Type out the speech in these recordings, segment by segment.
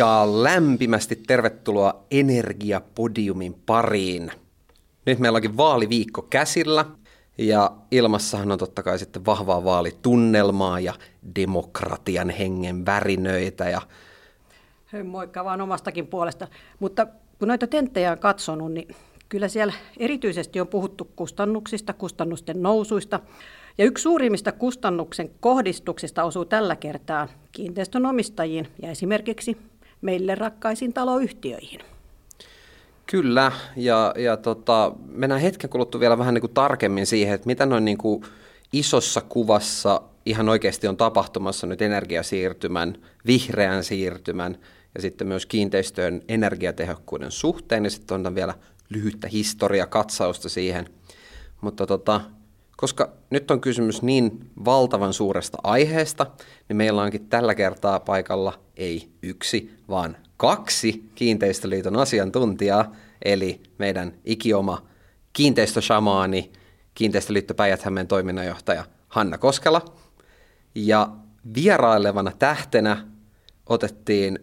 ja lämpimästi tervetuloa Energiapodiumin pariin. Nyt meillä onkin vaaliviikko käsillä ja ilmassahan on totta kai sitten vahvaa vaalitunnelmaa ja demokratian hengen värinöitä. Ja... Moikka vaan omastakin puolesta. Mutta kun noita tenttejä on katsonut, niin kyllä siellä erityisesti on puhuttu kustannuksista, kustannusten nousuista. Ja yksi suurimmista kustannuksen kohdistuksista osuu tällä kertaa kiinteistön omistajiin ja esimerkiksi meille rakkaisiin taloyhtiöihin. Kyllä, ja, ja tota, mennään hetken kuluttua vielä vähän niin kuin tarkemmin siihen, että mitä noin niin kuin isossa kuvassa ihan oikeasti on tapahtumassa nyt energiasiirtymän, vihreän siirtymän ja sitten myös kiinteistöjen energiatehokkuuden suhteen, ja sitten on vielä lyhyttä historiakatsausta siihen. Mutta tota, koska nyt on kysymys niin valtavan suuresta aiheesta, niin meillä onkin tällä kertaa paikalla ei yksi, vaan kaksi Kiinteistöliiton asiantuntijaa, eli meidän ikioma kiinteistöshamaani, Kiinteistöliitto päijät toiminnanjohtaja Hanna Koskela. Ja vierailevana tähtenä otettiin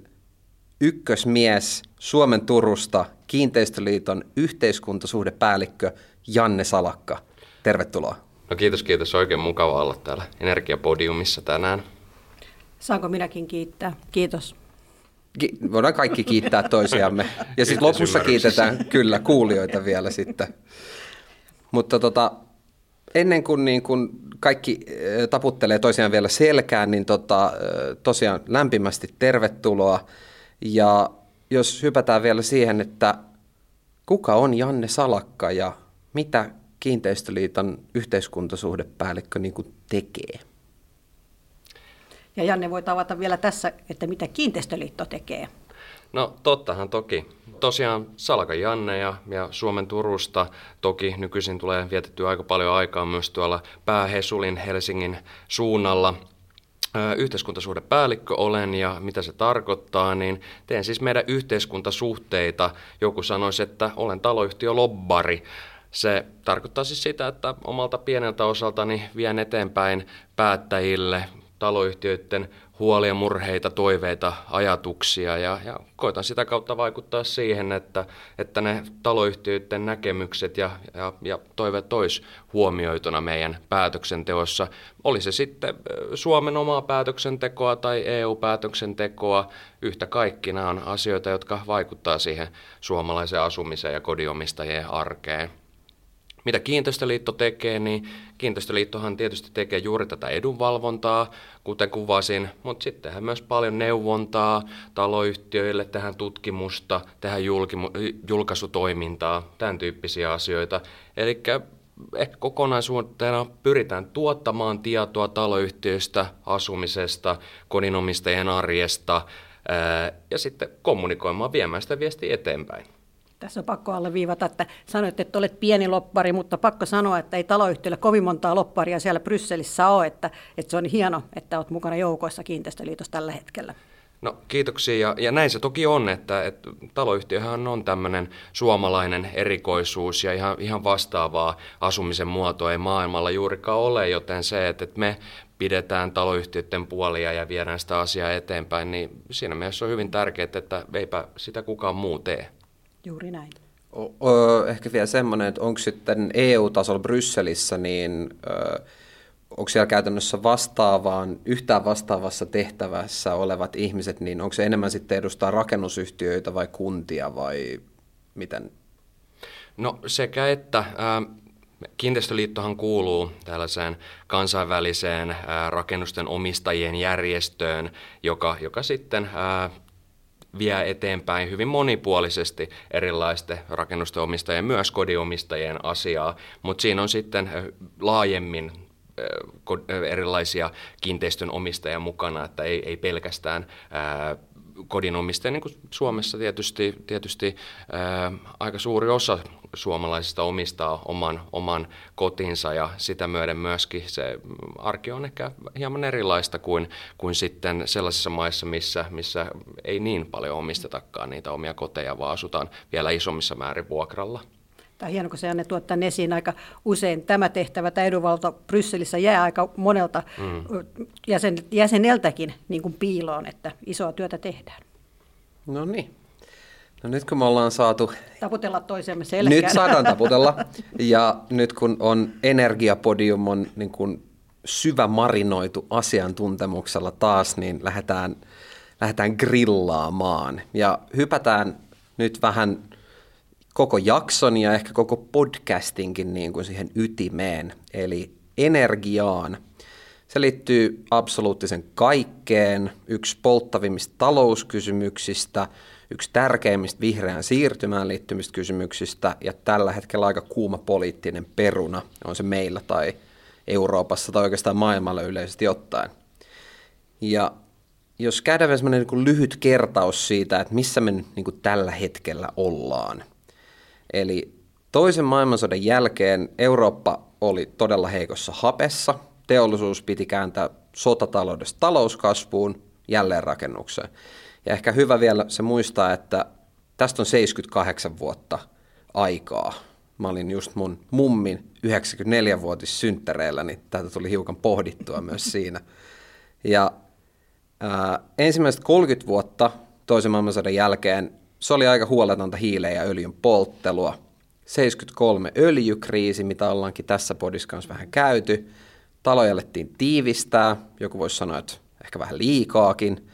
ykkösmies Suomen Turusta Kiinteistöliiton yhteiskuntasuhdepäällikkö Janne Salakka. Tervetuloa. No kiitos, kiitos. Oikein mukava olla täällä Energiapodiumissa tänään. Saanko minäkin kiittää? Kiitos. Ki- voidaan kaikki kiittää toisiamme. Ja sitten lopussa kiitetään kyllä kuulijoita vielä sitten. Mutta tota, ennen kuin, niin kun kaikki taputtelee toisiaan vielä selkään, niin tota, tosiaan lämpimästi tervetuloa. Ja jos hypätään vielä siihen, että kuka on Janne Salakka ja mitä Kiinteistöliiton yhteiskuntasuhdepäällikkö niin kuin tekee? Ja Janne voi avata vielä tässä, että mitä Kiinteistöliitto tekee. No tottahan toki. Tosiaan Salka Janne ja, ja Suomen Turusta toki nykyisin tulee vietetty aika paljon aikaa myös tuolla Päähesulin Helsingin suunnalla. Yhteiskuntasuhdepäällikkö olen ja mitä se tarkoittaa, niin teen siis meidän yhteiskuntasuhteita. Joku sanoisi, että olen taloyhtiö lobbari. Se tarkoittaa siis sitä, että omalta pieneltä osaltani vien eteenpäin päättäjille, taloyhtiöiden huolia, murheita, toiveita, ajatuksia ja, ja koitan sitä kautta vaikuttaa siihen, että, että ne taloyhtiöiden näkemykset ja, ja, ja toiveet tois huomioituna meidän päätöksenteossa. Oli se sitten Suomen omaa päätöksentekoa tai EU-päätöksentekoa, yhtä kaikki nämä on asioita, jotka vaikuttaa siihen suomalaisen asumiseen ja kodinomistajien arkeen. Mitä Kiinteistöliitto tekee, niin Kiinteistöliittohan tietysti tekee juuri tätä edunvalvontaa, kuten kuvasin, mutta sitten tehdään myös paljon neuvontaa taloyhtiöille, tehdään tutkimusta, tehdään julkaisutoimintaa, tämän tyyppisiä asioita. Eli ehkä kokonaisuutena pyritään tuottamaan tietoa taloyhtiöistä, asumisesta, kodinomistajien arjesta ja sitten kommunikoimaan, viemään sitä viestiä eteenpäin. Tässä on pakko alleviivata, että sanoit, että olet pieni loppari, mutta pakko sanoa, että ei taloyhtiöllä kovin montaa lopparia siellä Brysselissä ole, että, että se on hieno, että olet mukana joukoissa kiinteistöliitossa tällä hetkellä. No kiitoksia ja, ja näin se toki on, että, että taloyhtiöhän on tämmöinen suomalainen erikoisuus ja ihan, ihan vastaavaa asumisen muotoa ei maailmalla juurikaan ole, joten se, että, että me pidetään taloyhtiöiden puolia ja viedään sitä asiaa eteenpäin, niin siinä mielessä on hyvin tärkeää, että eipä sitä kukaan muu tee. Juuri näin. O, o, ehkä vielä semmoinen, että onko sitten EU-tasolla Brysselissä, niin ö, onko siellä käytännössä vastaavaan, yhtään vastaavassa tehtävässä olevat ihmiset, niin onko se enemmän sitten edustaa rakennusyhtiöitä vai kuntia vai miten? No sekä että. Kiinteistöliittohan kuuluu tällaiseen kansainväliseen rakennusten omistajien järjestöön, joka, joka sitten vie eteenpäin hyvin monipuolisesti erilaisten rakennusten omistajien, myös kodinomistajien asiaa, mutta siinä on sitten laajemmin erilaisia kiinteistön omistajia mukana, että ei, ei pelkästään kodinomistajia, niin kuin Suomessa tietysti, tietysti ää, aika suuri osa suomalaisista omistaa oman, oman kotinsa ja sitä myöden myöskin se arki on ehkä hieman erilaista kuin, kuin sitten sellaisissa maissa, missä, missä ei niin paljon omistetakaan niitä omia koteja, vaan asutaan vielä isommissa määrin vuokralla. Tämä on hieno, kun se Anne tuottaa esiin aika usein. Tämä tehtävä, tämä edunvalta Brysselissä jää aika monelta mm. jäsen, jäseneltäkin niin kuin piiloon, että isoa työtä tehdään. No niin. No nyt kun me ollaan saatu... Taputella toisemme selkään. Nyt saadaan taputella. Ja nyt kun on Energiapodium on niin kuin syvä marinoitu asiantuntemuksella taas, niin lähdetään, lähdetään grillaamaan. Ja hypätään nyt vähän koko jakson ja ehkä koko podcastinkin niin kuin siihen ytimeen, eli energiaan. Se liittyy absoluuttisen kaikkeen, yksi polttavimmista talouskysymyksistä, yksi tärkeimmistä vihreään siirtymään liittymistä kysymyksistä ja tällä hetkellä aika kuuma poliittinen peruna, on se meillä tai Euroopassa tai oikeastaan maailmalla yleisesti ottaen. Ja jos käydään vielä niin lyhyt kertaus siitä, että missä me niin tällä hetkellä ollaan. Eli toisen maailmansodan jälkeen Eurooppa oli todella heikossa hapessa. Teollisuus piti kääntää sotataloudesta talouskasvuun, jälleenrakennukseen. Ja ehkä hyvä vielä se muistaa, että tästä on 78 vuotta aikaa. Mä olin just mun mummin 94-vuotis synttäreillä, niin tätä tuli hiukan pohdittua myös siinä. Ja ää, ensimmäiset 30 vuotta toisen maailmansodan jälkeen se oli aika huoletonta hiileen ja öljyn polttelua. 73 öljykriisi, mitä ollaankin tässä podissa kanssa vähän käyty. Taloja alettiin tiivistää, joku voisi sanoa, että ehkä vähän liikaakin.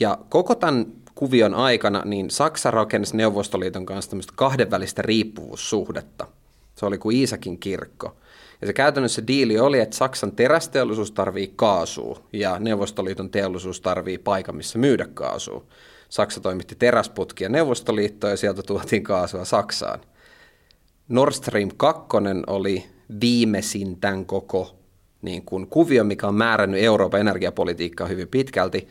Ja koko tämän kuvion aikana niin Saksa rakensi Neuvostoliiton kanssa tämmöistä kahdenvälistä riippuvuussuhdetta. Se oli kuin Iisakin kirkko. Ja se käytännössä diili oli, että Saksan terästeollisuus tarvii kaasua ja Neuvostoliiton teollisuus tarvii paikan, missä myydä kaasua. Saksa toimitti teräsputkia Neuvostoliittoon ja sieltä tuotiin kaasua Saksaan. Nord Stream 2 oli viimeisin tämän koko niin kuin kuvio, mikä on määrännyt Euroopan energiapolitiikkaa hyvin pitkälti.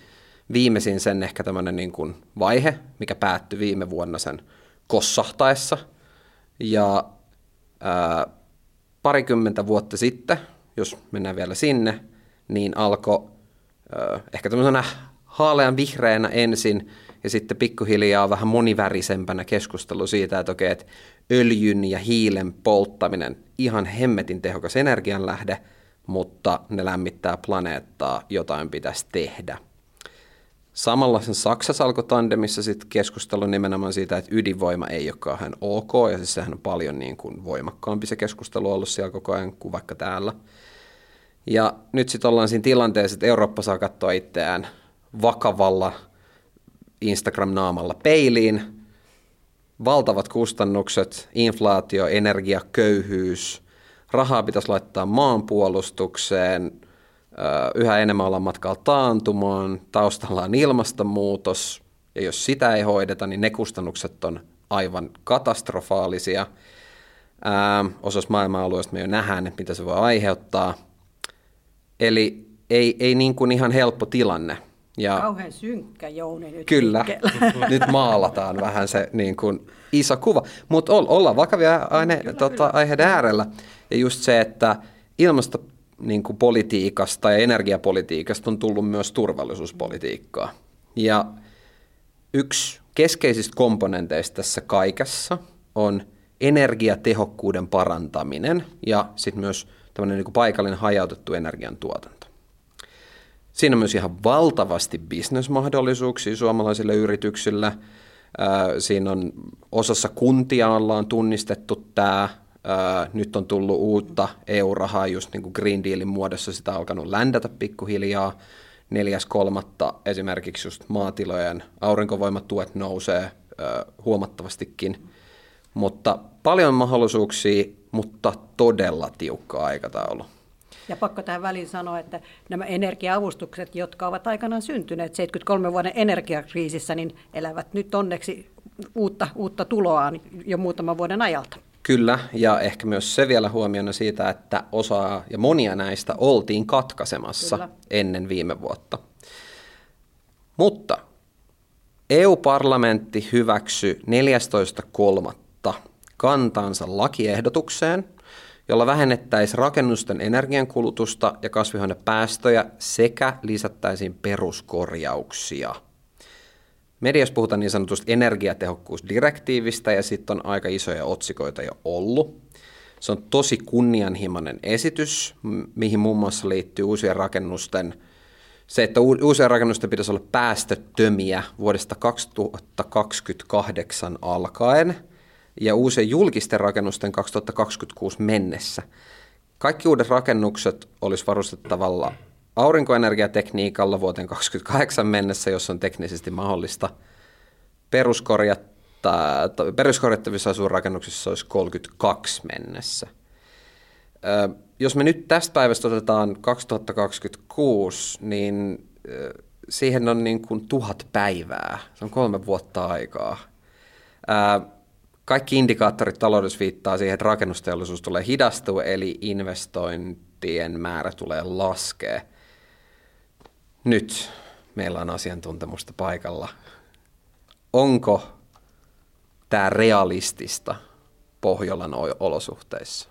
Viimeisin sen ehkä tämmöinen niin kuin vaihe, mikä päättyi viime vuonna sen kossahtaessa. Ja ää, parikymmentä vuotta sitten, jos mennään vielä sinne, niin alkoi ehkä tämmöisenä haalean vihreänä ensin ja sitten pikkuhiljaa vähän monivärisempänä keskustelu siitä, että okei, että öljyn ja hiilen polttaminen ihan hemmetin tehokas energianlähde, mutta ne lämmittää planeettaa, jotain pitäisi tehdä. Samalla sen Saksassa alkoi tandemissa sitten keskustelu nimenomaan siitä, että ydinvoima ei ole kauhean ok, ja siis sehän on paljon niin kuin voimakkaampi se keskustelu ollut siellä koko ajan kuin vaikka täällä. Ja nyt sitten ollaan siinä tilanteessa, että Eurooppa saa katsoa itseään vakavalla Instagram-naamalla peiliin. Valtavat kustannukset, inflaatio, energia, köyhyys, rahaa pitäisi laittaa maanpuolustukseen, yhä enemmän ollaan matkalla taantumaan, taustalla on ilmastonmuutos, ja jos sitä ei hoideta, niin ne kustannukset on aivan katastrofaalisia. osassa maailman-alueista me jo nähdään, mitä se voi aiheuttaa. Eli ei, ei niin kuin ihan helppo tilanne. Ja Kauhean synkkä Jouni nyt. Kyllä, nyt maalataan vähän se niin kuin iso kuva. Mutta ollaan vakavia aine, kyllä, tota, kyllä. aiheiden äärellä. Ja just se, että ilmastopolitiikasta ja energiapolitiikasta on tullut myös turvallisuuspolitiikkaa. Ja yksi keskeisistä komponenteista tässä kaikessa on energiatehokkuuden parantaminen ja sitten myös tämmöinen niin paikallinen hajautettu energiantuotanto. Siinä on myös ihan valtavasti bisnesmahdollisuuksia suomalaisille yrityksille. Siinä on osassa kuntia ollaan tunnistettu tämä. Nyt on tullut uutta EU-rahaa just niin kuin Green Dealin muodossa, sitä on alkanut ländätä pikkuhiljaa. Neljäs kolmatta esimerkiksi just maatilojen aurinkovoimatuet nousee huomattavastikin. Mutta paljon mahdollisuuksia, mutta todella tiukka aikataulu. Ja pakko tähän väliin sanoa, että nämä energiaavustukset, jotka ovat aikanaan syntyneet 73 vuoden energiakriisissä, niin elävät nyt onneksi uutta, uutta tuloaan jo muutaman vuoden ajalta. Kyllä, ja ehkä myös se vielä huomiona siitä, että osaa ja monia näistä oltiin katkaisemassa Kyllä. ennen viime vuotta. Mutta EU-parlamentti hyväksyi 14.3. kantansa lakiehdotukseen, jolla vähennettäisiin rakennusten energiankulutusta ja kasvihuonepäästöjä sekä lisättäisiin peruskorjauksia. Mediassa puhutaan niin sanotusta energiatehokkuusdirektiivistä ja sitten on aika isoja otsikoita jo ollut. Se on tosi kunnianhimoinen esitys, mihin muun muassa liittyy uusien rakennusten se, että uusien rakennusten pitäisi olla päästöttömiä vuodesta 2028 alkaen ja uusien julkisten rakennusten 2026 mennessä. Kaikki uudet rakennukset olisi varustettavalla aurinkoenergiatekniikalla vuoteen 2028 mennessä, jos on teknisesti mahdollista. Peruskorjattavissa asuinrakennuksissa olisi 32 mennessä. Jos me nyt tästä päivästä otetaan 2026, niin siihen on niin kuin tuhat päivää. Se on kolme vuotta aikaa. Kaikki indikaattorit taloudessa viittaa siihen, että rakennusteollisuus tulee hidastua, eli investointien määrä tulee laskea. Nyt meillä on asiantuntemusta paikalla. Onko tämä realistista Pohjolan olosuhteissa?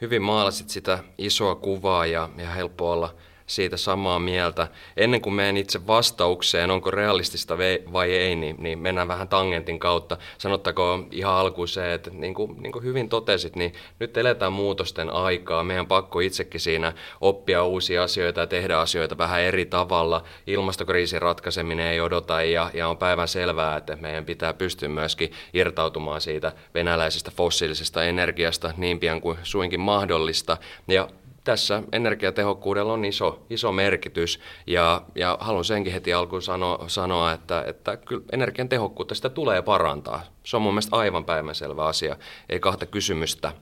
Hyvin maalasit sitä isoa kuvaa ja, ja helppo olla – siitä samaa mieltä. Ennen kuin menen itse vastaukseen, onko realistista vai ei, niin, niin mennään vähän tangentin kautta. Sanottakoon ihan alkuun se, että niin kuin, niin kuin hyvin totesit, niin nyt eletään muutosten aikaa. Meidän pakko itsekin siinä oppia uusia asioita ja tehdä asioita vähän eri tavalla. Ilmastokriisin ratkaiseminen ei odota ja, ja on päivän selvää, että meidän pitää pystyä myöskin irtautumaan siitä venäläisestä fossiilisesta energiasta niin pian kuin suinkin mahdollista. Ja tässä energiatehokkuudella on iso, iso merkitys ja, ja haluan senkin heti alkuun sano, sanoa, että, että kyllä energian tehokkuutta sitä tulee parantaa. Se on mun mielestä aivan päivänselvä asia, ei kahta kysymystä.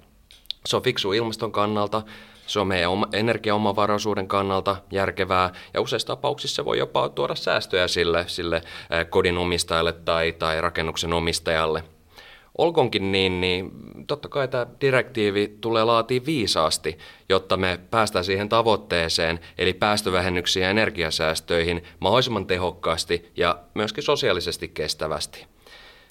Se on fiksu ilmaston kannalta, se on meidän energiaomavaraisuuden kannalta järkevää ja useissa tapauksissa se voi jopa tuoda säästöjä sille, sille kodin omistajalle tai, tai rakennuksen omistajalle – Olkonkin niin, niin totta kai tämä direktiivi tulee laatia viisaasti, jotta me päästään siihen tavoitteeseen, eli päästövähennyksiin ja energiasäästöihin mahdollisimman tehokkaasti ja myöskin sosiaalisesti kestävästi.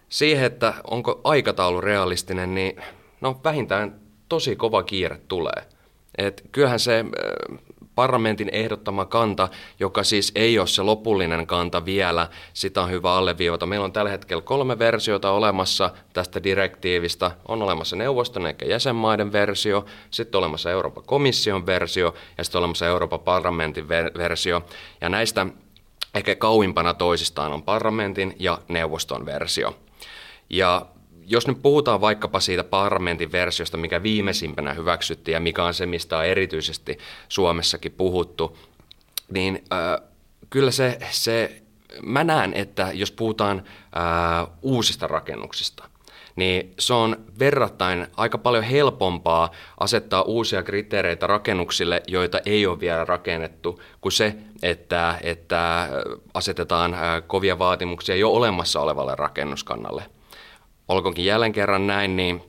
Siihen, että onko aikataulu realistinen, niin no vähintään tosi kova kiire tulee. Et kyllähän se parlamentin ehdottama kanta, joka siis ei ole se lopullinen kanta vielä, sitä on hyvä alleviivata. Meillä on tällä hetkellä kolme versiota olemassa tästä direktiivistä. On olemassa neuvoston eikä jäsenmaiden versio, sitten olemassa Euroopan komission versio ja sitten olemassa Euroopan parlamentin versio. Ja näistä ehkä kauimpana toisistaan on parlamentin ja neuvoston versio. Ja jos nyt puhutaan vaikkapa siitä parlamentin versiosta, mikä viimeisimpänä hyväksyttiin ja mikä on se, mistä on erityisesti Suomessakin puhuttu, niin äh, kyllä se, se, mä näen, että jos puhutaan äh, uusista rakennuksista, niin se on verrattain aika paljon helpompaa asettaa uusia kriteereitä rakennuksille, joita ei ole vielä rakennettu, kuin se, että, että asetetaan kovia vaatimuksia jo olemassa olevalle rakennuskannalle olkoonkin jälleen kerran näin, niin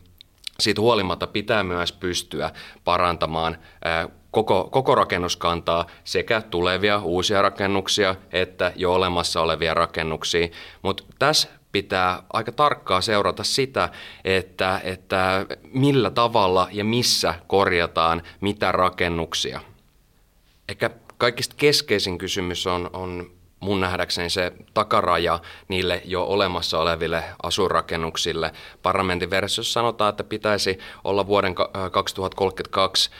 siitä huolimatta pitää myös pystyä parantamaan koko, koko rakennuskantaa, sekä tulevia uusia rakennuksia että jo olemassa olevia rakennuksia. Mutta tässä pitää aika tarkkaa seurata sitä, että, että millä tavalla ja missä korjataan mitä rakennuksia. Ehkä kaikista keskeisin kysymys on, on mun nähdäkseni se takaraja niille jo olemassa oleville asurakennuksille. Parlamentin versiossa sanotaan, että pitäisi olla vuoden 2032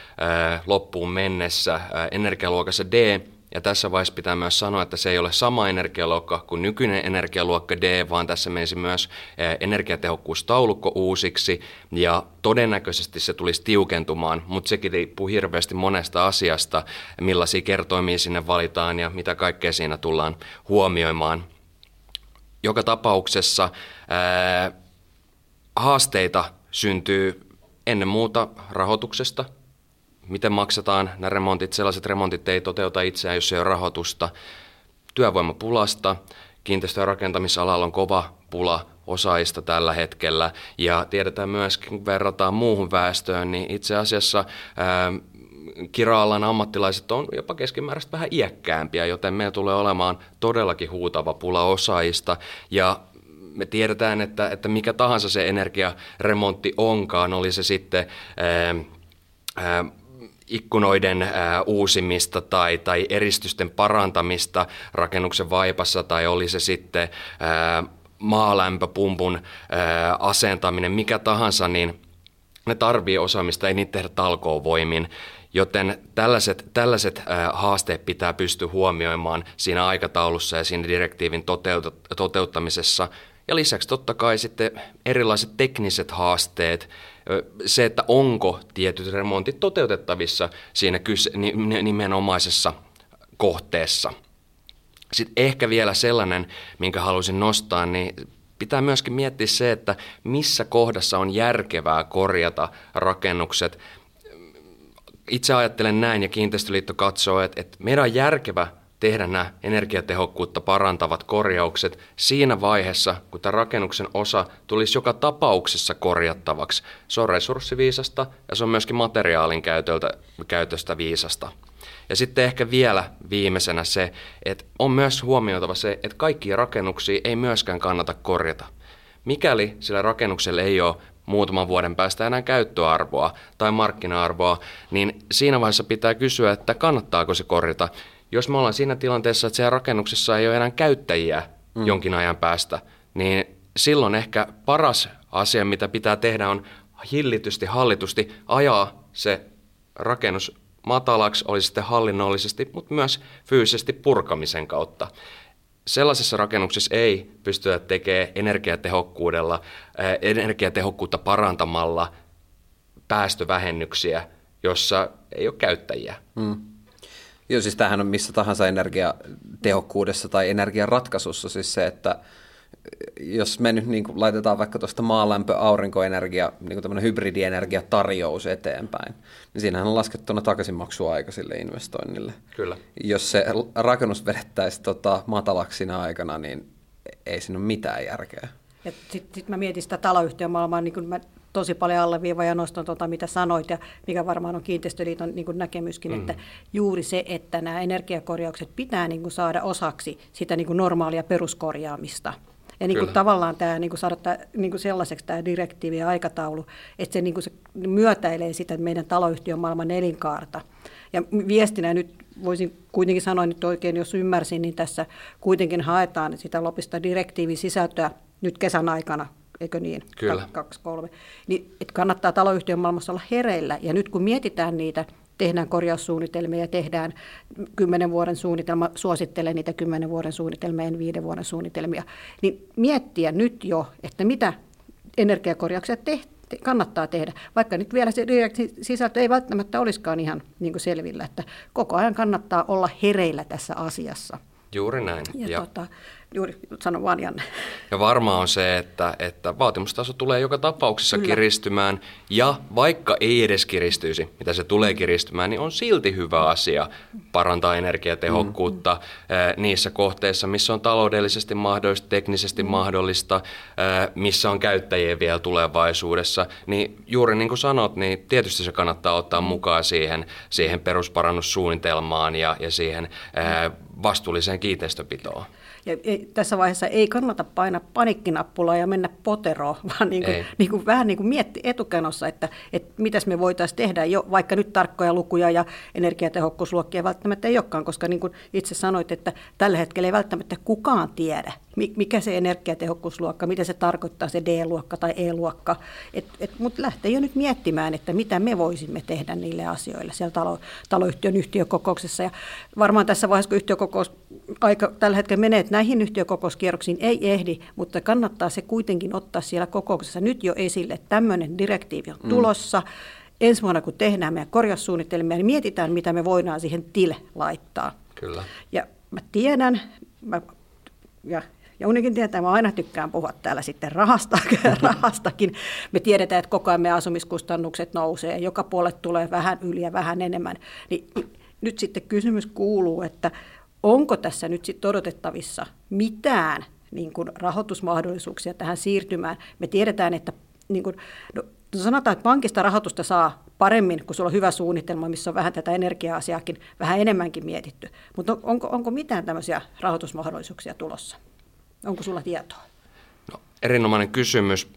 loppuun mennessä energialuokassa D, ja tässä vaiheessa pitää myös sanoa, että se ei ole sama energialuokka kuin nykyinen energialuokka D, vaan tässä menisi myös eh, energiatehokkuustaulukko uusiksi ja todennäköisesti se tulisi tiukentumaan, mutta sekin riippuu hirveästi monesta asiasta, millaisia kertoimia sinne valitaan ja mitä kaikkea siinä tullaan huomioimaan. Joka tapauksessa ää, haasteita syntyy ennen muuta rahoituksesta, miten maksetaan nämä remontit. Sellaiset remontit ei toteuta itseään, jos ei ole rahoitusta. Työvoimapulasta, kiinteistö- ja rakentamisalalla on kova pula osaista tällä hetkellä. Ja tiedetään myöskin, kun verrataan muuhun väestöön, niin itse asiassa ää, kira-alan ammattilaiset on jopa keskimääräistä vähän iäkkäämpiä, joten meillä tulee olemaan todellakin huutava pula osaajista. Ja me tiedetään, että, että mikä tahansa se energiaremontti onkaan, oli se sitten ää, ää, ikkunoiden uusimista tai, tai eristysten parantamista rakennuksen vaipassa tai oli se sitten maalämpöpumpun asentaminen, mikä tahansa, niin ne tarvii osaamista, ei niitä tehdä talkoon voimin. Joten tällaiset, tällaiset haasteet pitää pystyä huomioimaan siinä aikataulussa ja siinä direktiivin toteuttamisessa. Ja lisäksi totta kai sitten erilaiset tekniset haasteet, se, että onko tietyt remontit toteutettavissa siinä nimenomaisessa kohteessa. Sitten ehkä vielä sellainen, minkä halusin nostaa, niin pitää myöskin miettiä se, että missä kohdassa on järkevää korjata rakennukset. Itse ajattelen näin ja Kiinteistöliitto katsoo, että, että meidän on järkevä tehdä nämä energiatehokkuutta parantavat korjaukset siinä vaiheessa, kun tämä rakennuksen osa tulisi joka tapauksessa korjattavaksi. Se on resurssiviisasta ja se on myöskin materiaalin käytöltä, käytöstä viisasta. Ja sitten ehkä vielä viimeisenä se, että on myös huomioitava se, että kaikkia rakennuksia ei myöskään kannata korjata. Mikäli sillä rakennuksella ei ole muutaman vuoden päästä enää käyttöarvoa tai markkina-arvoa, niin siinä vaiheessa pitää kysyä, että kannattaako se korjata. Jos me ollaan siinä tilanteessa, että siellä rakennuksessa ei ole enää käyttäjiä mm. jonkin ajan päästä, niin silloin ehkä paras asia, mitä pitää tehdä, on hillitysti, hallitusti ajaa se rakennus matalaksi, oli sitten hallinnollisesti, mutta myös fyysisesti purkamisen kautta. Sellaisessa rakennuksessa ei pystytä tekemään energiatehokkuudella, äh, energiatehokkuutta parantamalla päästövähennyksiä, jossa ei ole käyttäjiä. Hmm. Joo, siis tämähän on missä tahansa energiatehokkuudessa tai energiaratkaisussa siis se, että jos me nyt niin kuin laitetaan vaikka tuosta maalämpö, aurinkoenergia, niin kuin hybridienergia tarjous eteenpäin, niin siinähän on laskettuna takaisinmaksuaika sille investoinnille. Kyllä. Jos se rakennus vedettäisiin tota matalaksi aikana, niin ei siinä ole mitään järkeä. Sitten sit mä mietin sitä taloyhtiömaailmaa, niin kuin mä tosi paljon alleviiva ja nostan tuota, mitä sanoit, ja mikä varmaan on Kiinteistöliiton niin kuin näkemyskin, mm. että juuri se, että nämä energiakorjaukset pitää niin kuin saada osaksi sitä niin kuin normaalia peruskorjaamista. Ja niin kuin tavallaan tämä, niin kuin saada tämä, niin kuin sellaiseksi tämä direktiivi ja aikataulu, että se, niin kuin se myötäilee sitä meidän taloyhtiön maailman elinkaarta. Ja viestinä nyt voisin kuitenkin sanoa nyt oikein, jos ymmärsin, niin tässä kuitenkin haetaan sitä lopista direktiivin sisältöä nyt kesän aikana, eikö niin? Kyllä. Kaksi, kolme. Niin, että kannattaa taloyhtiön maailmassa olla hereillä. Ja nyt kun mietitään niitä tehdään korjaussuunnitelmia ja tehdään kymmenen vuoden suunnitelma, suosittelen niitä kymmenen vuoden suunnitelmia, en viiden vuoden suunnitelmia, niin miettiä nyt jo, että mitä energiakorjauksia tehtiin kannattaa tehdä, vaikka nyt vielä se sisältö ei välttämättä olisikaan ihan niin selvillä, että koko ajan kannattaa olla hereillä tässä asiassa. Juuri näin. Ja, ja tota, Juuri, sano vaan Janne. Ja varmaa on se, että, että vaatimustaso tulee joka tapauksessa Kyllä. kiristymään, ja vaikka ei edes kiristyisi, mitä se tulee kiristymään, niin on silti hyvä asia parantaa energiatehokkuutta mm. niissä kohteissa, missä on taloudellisesti mahdollista, teknisesti mm. mahdollista, missä on käyttäjiä vielä tulevaisuudessa. Niin juuri niin kuin sanot, niin tietysti se kannattaa ottaa mukaan siihen, siihen perusparannussuunnitelmaan ja, ja siihen vastuulliseen kiinteistöpitoon. Ja ei, tässä vaiheessa ei kannata painaa panikkinappulaa ja mennä poteroon, vaan niin kuin, niin kuin, vähän niin kuin mietti etukenossa, että, että mitäs me voitaisiin tehdä, jo, vaikka nyt tarkkoja lukuja ja energiatehokkuusluokkia välttämättä ei olekaan, koska niin kuin itse sanoit, että tällä hetkellä ei välttämättä kukaan tiedä, mikä se energiatehokkuusluokka, mitä se tarkoittaa se D-luokka tai E-luokka. Et, et, Mutta lähtee jo nyt miettimään, että mitä me voisimme tehdä niille asioille siellä talo, taloyhtiön yhtiökokouksessa. Ja varmaan tässä vaiheessa, kun yhtiökokous aika tällä hetkellä menee, että näihin yhtiökokouskierroksiin ei ehdi, mutta kannattaa se kuitenkin ottaa siellä kokouksessa nyt jo esille, että tämmöinen direktiivi on mm. tulossa. Mm. Ensi vuonna, kun tehdään meidän korjaussuunnitelmia, niin mietitään, mitä me voidaan siihen til laittaa. Kyllä. Ja mä tiedän, mä, ja ja unikin tietää, mä aina tykkään puhua täällä sitten rahasta, rahastakin. Me tiedetään, että koko ajan me asumiskustannukset nousee, joka puolet tulee vähän yli ja vähän enemmän. Niin, nyt sitten kysymys kuuluu, että onko tässä nyt sitten odotettavissa mitään niin kuin rahoitusmahdollisuuksia tähän siirtymään. Me tiedetään, että niin kuin, no, sanotaan, että pankista rahoitusta saa paremmin, kun sulla on hyvä suunnitelma, missä on vähän tätä energia-asiaakin vähän enemmänkin mietitty. Mutta onko, onko mitään tämmöisiä rahoitusmahdollisuuksia tulossa? Onko sulla tietoa? No, erinomainen kysymys.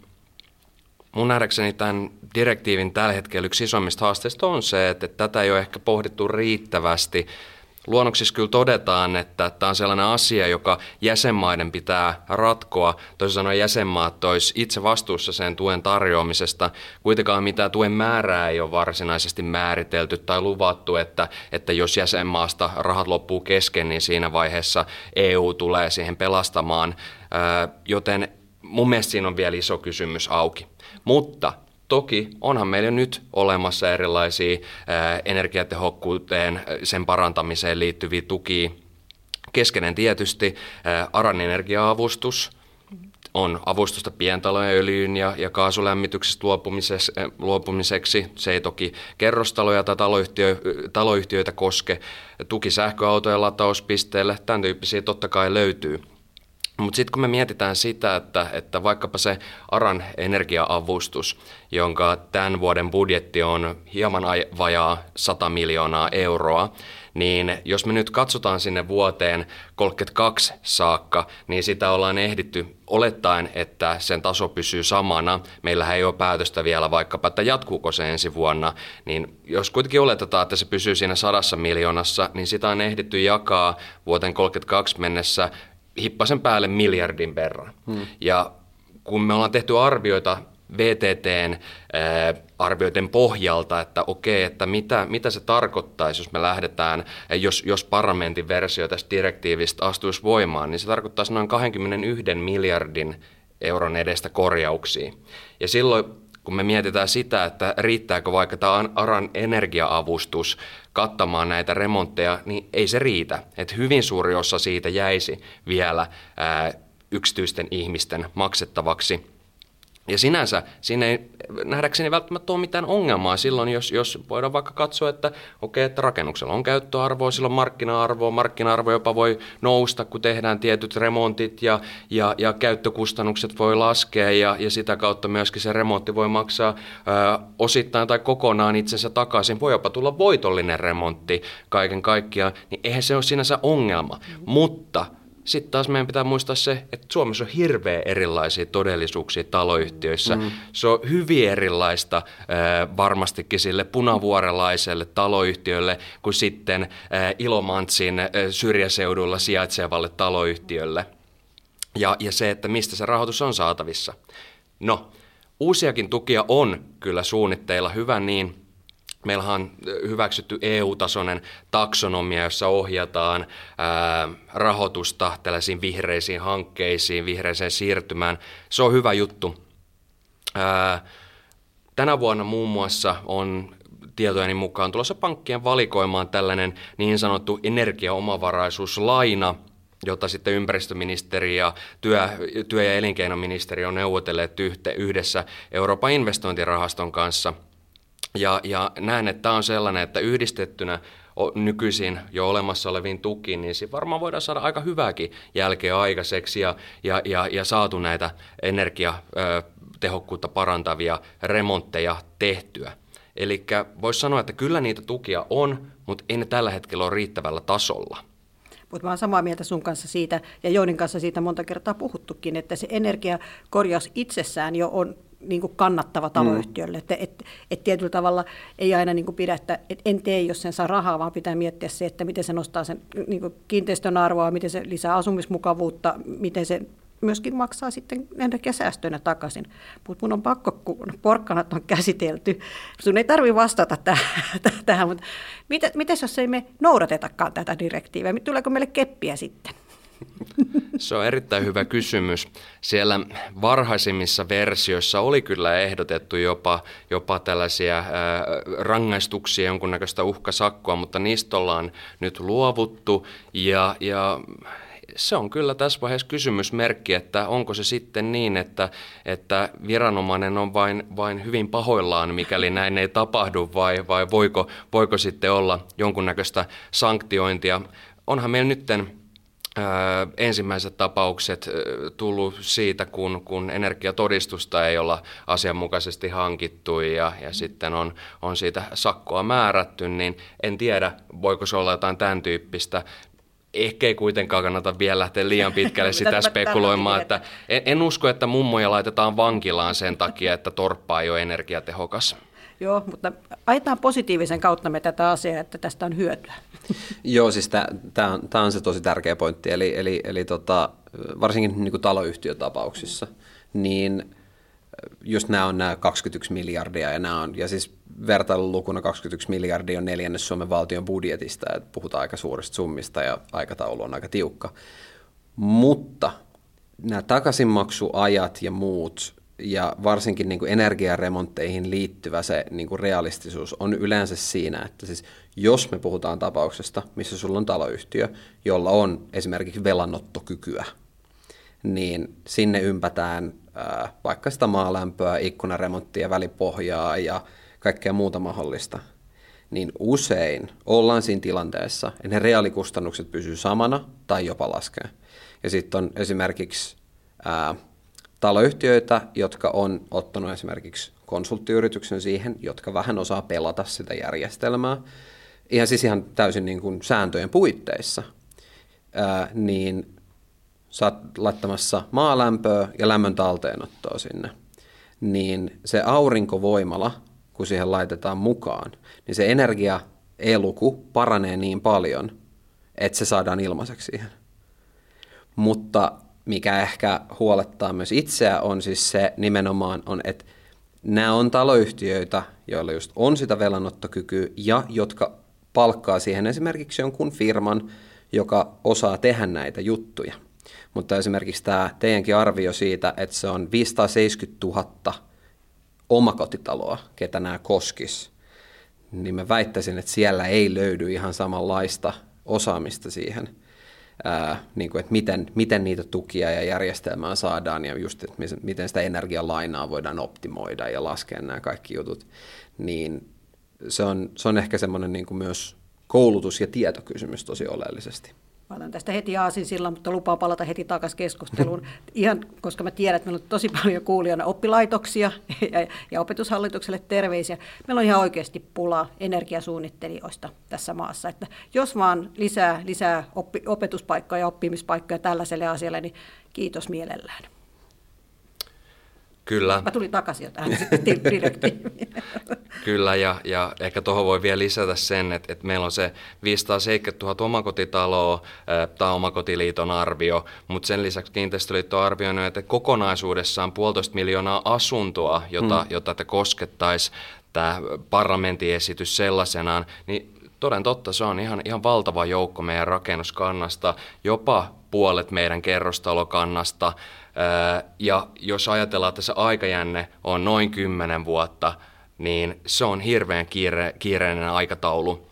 Mun nähdäkseni tämän direktiivin tällä hetkellä yksi isommista haasteista on se, että tätä ei ole ehkä pohdittu riittävästi luonnoksissa kyllä todetaan, että tämä on sellainen asia, joka jäsenmaiden pitää ratkoa. Toisin sanoen jäsenmaat olisi itse vastuussa sen tuen tarjoamisesta. Kuitenkaan mitään tuen määrää ei ole varsinaisesti määritelty tai luvattu, että, että jos jäsenmaasta rahat loppuu kesken, niin siinä vaiheessa EU tulee siihen pelastamaan. Joten mun mielestä siinä on vielä iso kysymys auki. Mutta Toki onhan meillä nyt olemassa erilaisia energiatehokkuuteen, sen parantamiseen liittyviä tukia. Keskeinen tietysti ARAN energia-avustus, on avustusta pientalojen öljyyn ja, ja kaasulämmityksestä luopumiseksi, luopumiseksi. Se ei toki kerrostaloja tai taloyhtiö, taloyhtiöitä koske. Tuki sähköautojen latauspisteelle, tämän tyyppisiä totta kai löytyy. Mutta sitten kun me mietitään sitä, että, että vaikkapa se ARAN energiaavustus, jonka tämän vuoden budjetti on hieman vajaa 100 miljoonaa euroa, niin jos me nyt katsotaan sinne vuoteen 32 saakka, niin sitä ollaan ehditty olettaen, että sen taso pysyy samana. Meillähän ei ole päätöstä vielä vaikkapa, että jatkuuko se ensi vuonna, niin jos kuitenkin oletetaan, että se pysyy siinä sadassa miljoonassa, niin sitä on ehditty jakaa vuoteen 32 mennessä hippasen päälle miljardin verran. Hmm. Ja kun me ollaan tehty arvioita VTTn äh, arvioiden pohjalta, että okei, että mitä, mitä se tarkoittaisi, jos me lähdetään, jos, jos parlamentin versio tästä direktiivistä astuisi voimaan, niin se tarkoittaisi noin 21 miljardin euron edestä korjauksia. Ja silloin kun me mietitään sitä, että riittääkö vaikka tämä ARAN energiaavustus kattamaan näitä remontteja, niin ei se riitä. Että hyvin suuri osa siitä jäisi vielä ää, yksityisten ihmisten maksettavaksi. Ja sinänsä siinä ei nähdäkseni välttämättä ole mitään ongelmaa silloin, jos, jos voidaan vaikka katsoa, että okei, että rakennuksella on käyttöarvoa, silloin markkina-arvoa, markkina-arvo jopa voi nousta, kun tehdään tietyt remontit ja, ja, ja käyttökustannukset voi laskea ja, ja sitä kautta myöskin se remontti voi maksaa ö, osittain tai kokonaan itsensä takaisin. Voi jopa tulla voitollinen remontti kaiken kaikkiaan, niin eihän se ole sinänsä ongelma, mm-hmm. mutta – sitten taas meidän pitää muistaa se, että Suomessa on hirveän erilaisia todellisuuksia taloyhtiöissä. Mm. Se on hyvin erilaista äh, varmastikin sille punavuorelaiselle taloyhtiölle kuin sitten äh, Ilomantsin äh, syrjäseudulla sijaitsevalle taloyhtiölle. Ja, ja se, että mistä se rahoitus on saatavissa. No, uusiakin tukia on kyllä suunnitteilla, hyvä niin, Meillä on hyväksytty EU-tasoinen taksonomia, jossa ohjataan ää, rahoitusta tällaisiin vihreisiin hankkeisiin, vihreiseen siirtymään. Se on hyvä juttu. Ää, tänä vuonna muun muassa on tietojeni mukaan tulossa pankkien valikoimaan tällainen niin sanottu energiaomavaraisuuslaina, jota sitten ympäristöministeri ja työ, työ- ja elinkeinoministeri on neuvotelleet yhdessä Euroopan investointirahaston kanssa – ja, ja näen, että tämä on sellainen, että yhdistettynä nykyisin jo olemassa oleviin tukiin, niin varmaan voidaan saada aika hyvääkin jälkeä aikaiseksi ja, ja, ja, ja saatu näitä energiatehokkuutta parantavia remontteja tehtyä. Eli voisi sanoa, että kyllä niitä tukia on, mutta ei ne tällä hetkellä ole riittävällä tasolla. Mutta mä olen samaa mieltä sun kanssa siitä, ja Jounin kanssa siitä monta kertaa puhuttukin, että se energiakorjaus itsessään jo on niin kuin kannattava taloyhtiölle. Mm. Että et, et tietyllä tavalla ei aina niin kuin pidä, että et en tee, jos sen saa rahaa, vaan pitää miettiä se, että miten se nostaa sen niin kuin kiinteistön arvoa, miten se lisää asumismukavuutta, miten se myöskin maksaa sitten energiasäästöinä takaisin. Mutta mun on pakko, kun porkkanat on käsitelty, sun ei tarvi vastata tähän, mutta miten jos ei me noudatetakaan tätä direktiiviä, tuleeko meille keppiä sitten? Se on erittäin hyvä kysymys. Siellä varhaisimmissa versioissa oli kyllä ehdotettu jopa, jopa tällaisia ää, rangaistuksia, jonkunnäköistä uhkasakkoa, mutta niistä ollaan nyt luovuttu ja, ja se on kyllä tässä vaiheessa kysymysmerkki, että onko se sitten niin, että, että viranomainen on vain, vain hyvin pahoillaan, mikäli näin ei tapahdu, vai, vai voiko, voiko sitten olla jonkunnäköistä sanktiointia. Onhan meillä nytten ensimmäiset tapaukset tullut siitä, kun, kun energiatodistusta ei olla asianmukaisesti hankittu ja, ja sitten on, on siitä sakkoa määrätty, niin en tiedä, voiko se olla jotain tämän tyyppistä. ehkä ei kuitenkaan kannata vielä lähteä liian pitkälle sitä spekuloimaan, että en, en usko, että mummoja laitetaan vankilaan sen takia, että torppa ei ole energiatehokas. Joo, mutta ajetaan positiivisen kautta me tätä asiaa, että tästä on hyötyä. Joo, siis tämä on, on se tosi tärkeä pointti, eli, eli, eli tota, varsinkin niin kuin taloyhtiötapauksissa, niin just nämä on nämä 21 miljardia, ja, nämä on, ja siis vertailulukuna 21 miljardia on neljännes Suomen valtion budjetista, että puhutaan aika suurista summista, ja aikataulu on aika tiukka. Mutta nämä takaisinmaksuajat ja muut ja varsinkin niin kuin energiaremontteihin liittyvä se niin kuin realistisuus on yleensä siinä, että siis jos me puhutaan tapauksesta, missä sulla on taloyhtiö, jolla on esimerkiksi velanottokykyä, niin sinne ympätään ää, vaikka sitä maalämpöä, ikkunaremonttia, välipohjaa ja kaikkea muuta mahdollista, niin usein ollaan siinä tilanteessa, että ne reaalikustannukset pysyy samana tai jopa laskee. Ja sitten on esimerkiksi ää, taloyhtiöitä, jotka on ottanut esimerkiksi konsulttiyrityksen siihen, jotka vähän osaa pelata sitä järjestelmää, ihan siis ihan täysin niin kuin sääntöjen puitteissa, ää, niin sä oot laittamassa maalämpöä ja lämmön talteenottoa sinne, niin se aurinkovoimala, kun siihen laitetaan mukaan, niin se energia eluku paranee niin paljon, että se saadaan ilmaiseksi siihen. Mutta mikä ehkä huolettaa myös itseä, on siis se nimenomaan, on, että nämä on taloyhtiöitä, joilla just on sitä velanottokykyä ja jotka palkkaa siihen esimerkiksi jonkun firman, joka osaa tehdä näitä juttuja. Mutta esimerkiksi tämä teidänkin arvio siitä, että se on 570 000 omakotitaloa, ketä nämä koskis, niin mä väittäisin, että siellä ei löydy ihan samanlaista osaamista siihen – ää, niin kuin, että miten, miten niitä tukia ja järjestelmää saadaan ja just, että miten sitä energialainaa voidaan optimoida ja laskea nämä kaikki jutut, niin se on, se on ehkä semmoinen niin myös koulutus- ja tietokysymys tosi oleellisesti. Mä otan tästä heti aasin sillä, mutta lupaa palata heti takaisin keskusteluun. Ihan, koska mä tiedän, että meillä on tosi paljon kuulijana oppilaitoksia ja, ja opetushallitukselle terveisiä. Meillä on ihan oikeasti pula energiasuunnittelijoista tässä maassa. Että jos vaan lisää, lisää oppi, opetuspaikkoja ja oppimispaikkoja tällaiselle asialle, niin kiitos mielellään. Kyllä. Mä tulin takaisin jo tähän direktiiviin. Kyllä, ja, ja ehkä tuohon voi vielä lisätä sen, että, että meillä on se 570 000 omakotitaloa, tämä omakotiliiton arvio, mutta sen lisäksi kiinteistöliitto on arvioinut, että kokonaisuudessaan puolitoista miljoonaa asuntoa, jota, hmm. jota te koskettaisi tämä parlamentin esitys sellaisenaan, niin toden totta se on ihan, ihan valtava joukko meidän rakennuskannasta, jopa puolet meidän kerrostalokannasta, ja jos ajatellaan, että se aikajänne on noin 10 vuotta, niin se on hirveän kiire, kiireinen aikataulu.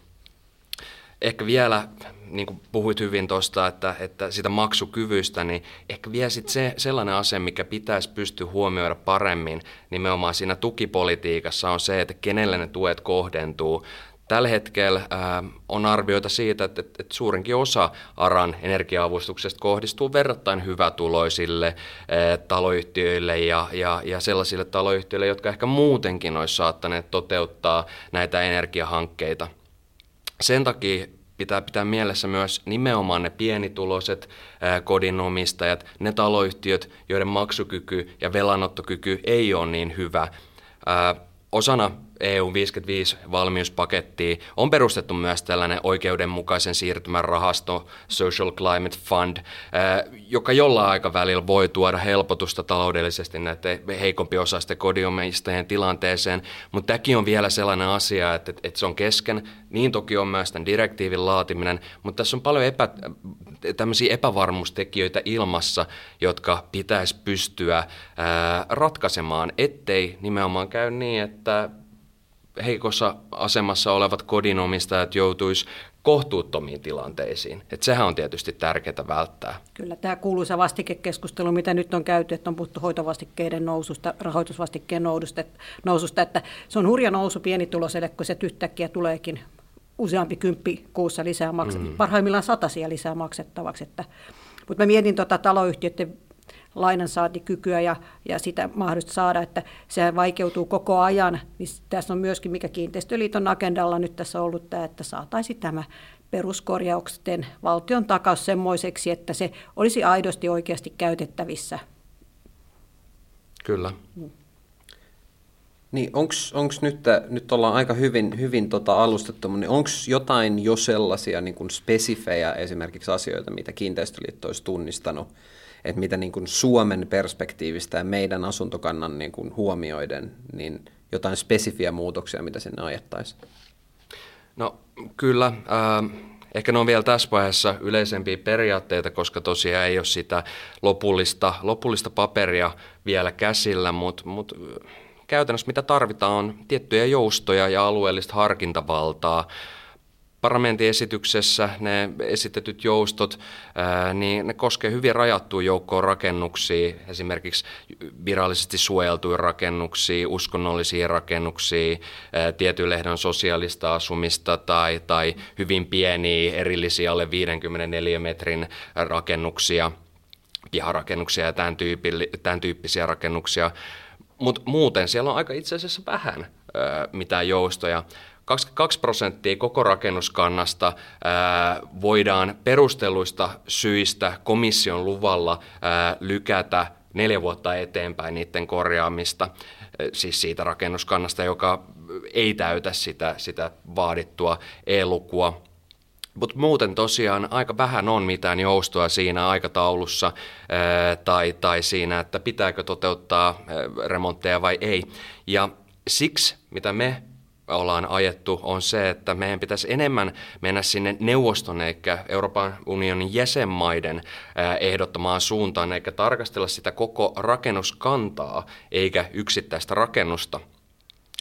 Ehkä vielä, niin kuin puhuit hyvin tuosta, että, että sitä maksukyvystä, niin ehkä vielä sit se, sellainen asia, mikä pitäisi pystyä huomioida paremmin nimenomaan siinä tukipolitiikassa on se, että kenelle ne tuet kohdentuu. Tällä hetkellä on arvioita siitä, että, suurinkin osa ARAN energiaavustuksesta kohdistuu verrattain hyvätuloisille taloyhtiöille ja, sellaisille taloyhtiöille, jotka ehkä muutenkin olisi saattaneet toteuttaa näitä energiahankkeita. Sen takia pitää pitää mielessä myös nimenomaan ne pienituloiset kodinomistajat, ne taloyhtiöt, joiden maksukyky ja velanottokyky ei ole niin hyvä. Osana EU 55 valmiuspakettiin on perustettu myös tällainen oikeudenmukaisen siirtymän rahasto, Social Climate Fund, joka jollain aikavälillä voi tuoda helpotusta taloudellisesti näiden heikompi osaisten kodiomistajien tilanteeseen, mutta tämäkin on vielä sellainen asia, että, että se on kesken. Niin toki on myös tämän direktiivin laatiminen, mutta tässä on paljon epä, tämmöisiä epävarmuustekijöitä ilmassa, jotka pitäisi pystyä ää, ratkaisemaan, ettei nimenomaan käy niin, että heikossa asemassa olevat kodinomistajat joutuisi kohtuuttomiin tilanteisiin. Et sehän on tietysti tärkeää välttää. Kyllä tämä kuuluisa vastikekeskustelu, mitä nyt on käyty, että on puhuttu hoitovastikkeiden noususta, rahoitusvastikkeen noususta, noususta että se on hurja nousu pienituloselle, kun se yhtäkkiä tuleekin useampi kymppi kuussa lisää maksettavaksi, mm. parhaimmillaan satasia lisää maksettavaksi. Että, mutta mä mietin tuota taloyhtiöiden lainansaantikykyä ja, ja sitä mahdollista saada, että se vaikeutuu koko ajan. Niin tässä on myöskin, mikä Kiinteistöliiton agendalla nyt tässä ollut tämä, että saataisiin tämä peruskorjauksen valtion takaus semmoiseksi, että se olisi aidosti oikeasti käytettävissä. Kyllä. Niin onko nyt, nyt ollaan aika hyvin, hyvin tota alustettu, niin onko jotain jo sellaisia niin kuin spesifejä esimerkiksi asioita, mitä kiinteistöliitto olisi tunnistanut, että mitä niin kuin Suomen perspektiivistä ja meidän asuntokannan niin kuin huomioiden, niin jotain spesifiä muutoksia, mitä sinne ajettaisiin? No kyllä. Äh, ehkä ne on vielä tässä vaiheessa yleisempiä periaatteita, koska tosiaan ei ole sitä lopullista, lopullista paperia vielä käsillä, mutta mut, käytännössä mitä tarvitaan on tiettyjä joustoja ja alueellista harkintavaltaa parlamentin esityksessä ne esitetyt joustot, niin ne koskee hyvin rajattua joukkoa rakennuksia, esimerkiksi virallisesti suojeltuja rakennuksia, uskonnollisia rakennuksia, tietyn lehdon sosiaalista asumista tai, tai hyvin pieniä erillisiä alle 54 metrin rakennuksia, piharakennuksia ja tämän, tyyppi, tämän tyyppisiä rakennuksia. Mutta muuten siellä on aika itse asiassa vähän ää, mitään joustoja. 22 prosenttia koko rakennuskannasta voidaan perustelluista syistä komission luvalla lykätä neljä vuotta eteenpäin niiden korjaamista, siis siitä rakennuskannasta, joka ei täytä sitä, sitä vaadittua e-lukua. Mutta muuten tosiaan aika vähän on mitään joustoa siinä aikataulussa tai, tai siinä, että pitääkö toteuttaa remontteja vai ei. Ja siksi, mitä me ollaan ajettu, on se, että meidän pitäisi enemmän mennä sinne neuvoston eikä Euroopan unionin jäsenmaiden ehdottamaan suuntaan, eikä tarkastella sitä koko rakennuskantaa eikä yksittäistä rakennusta.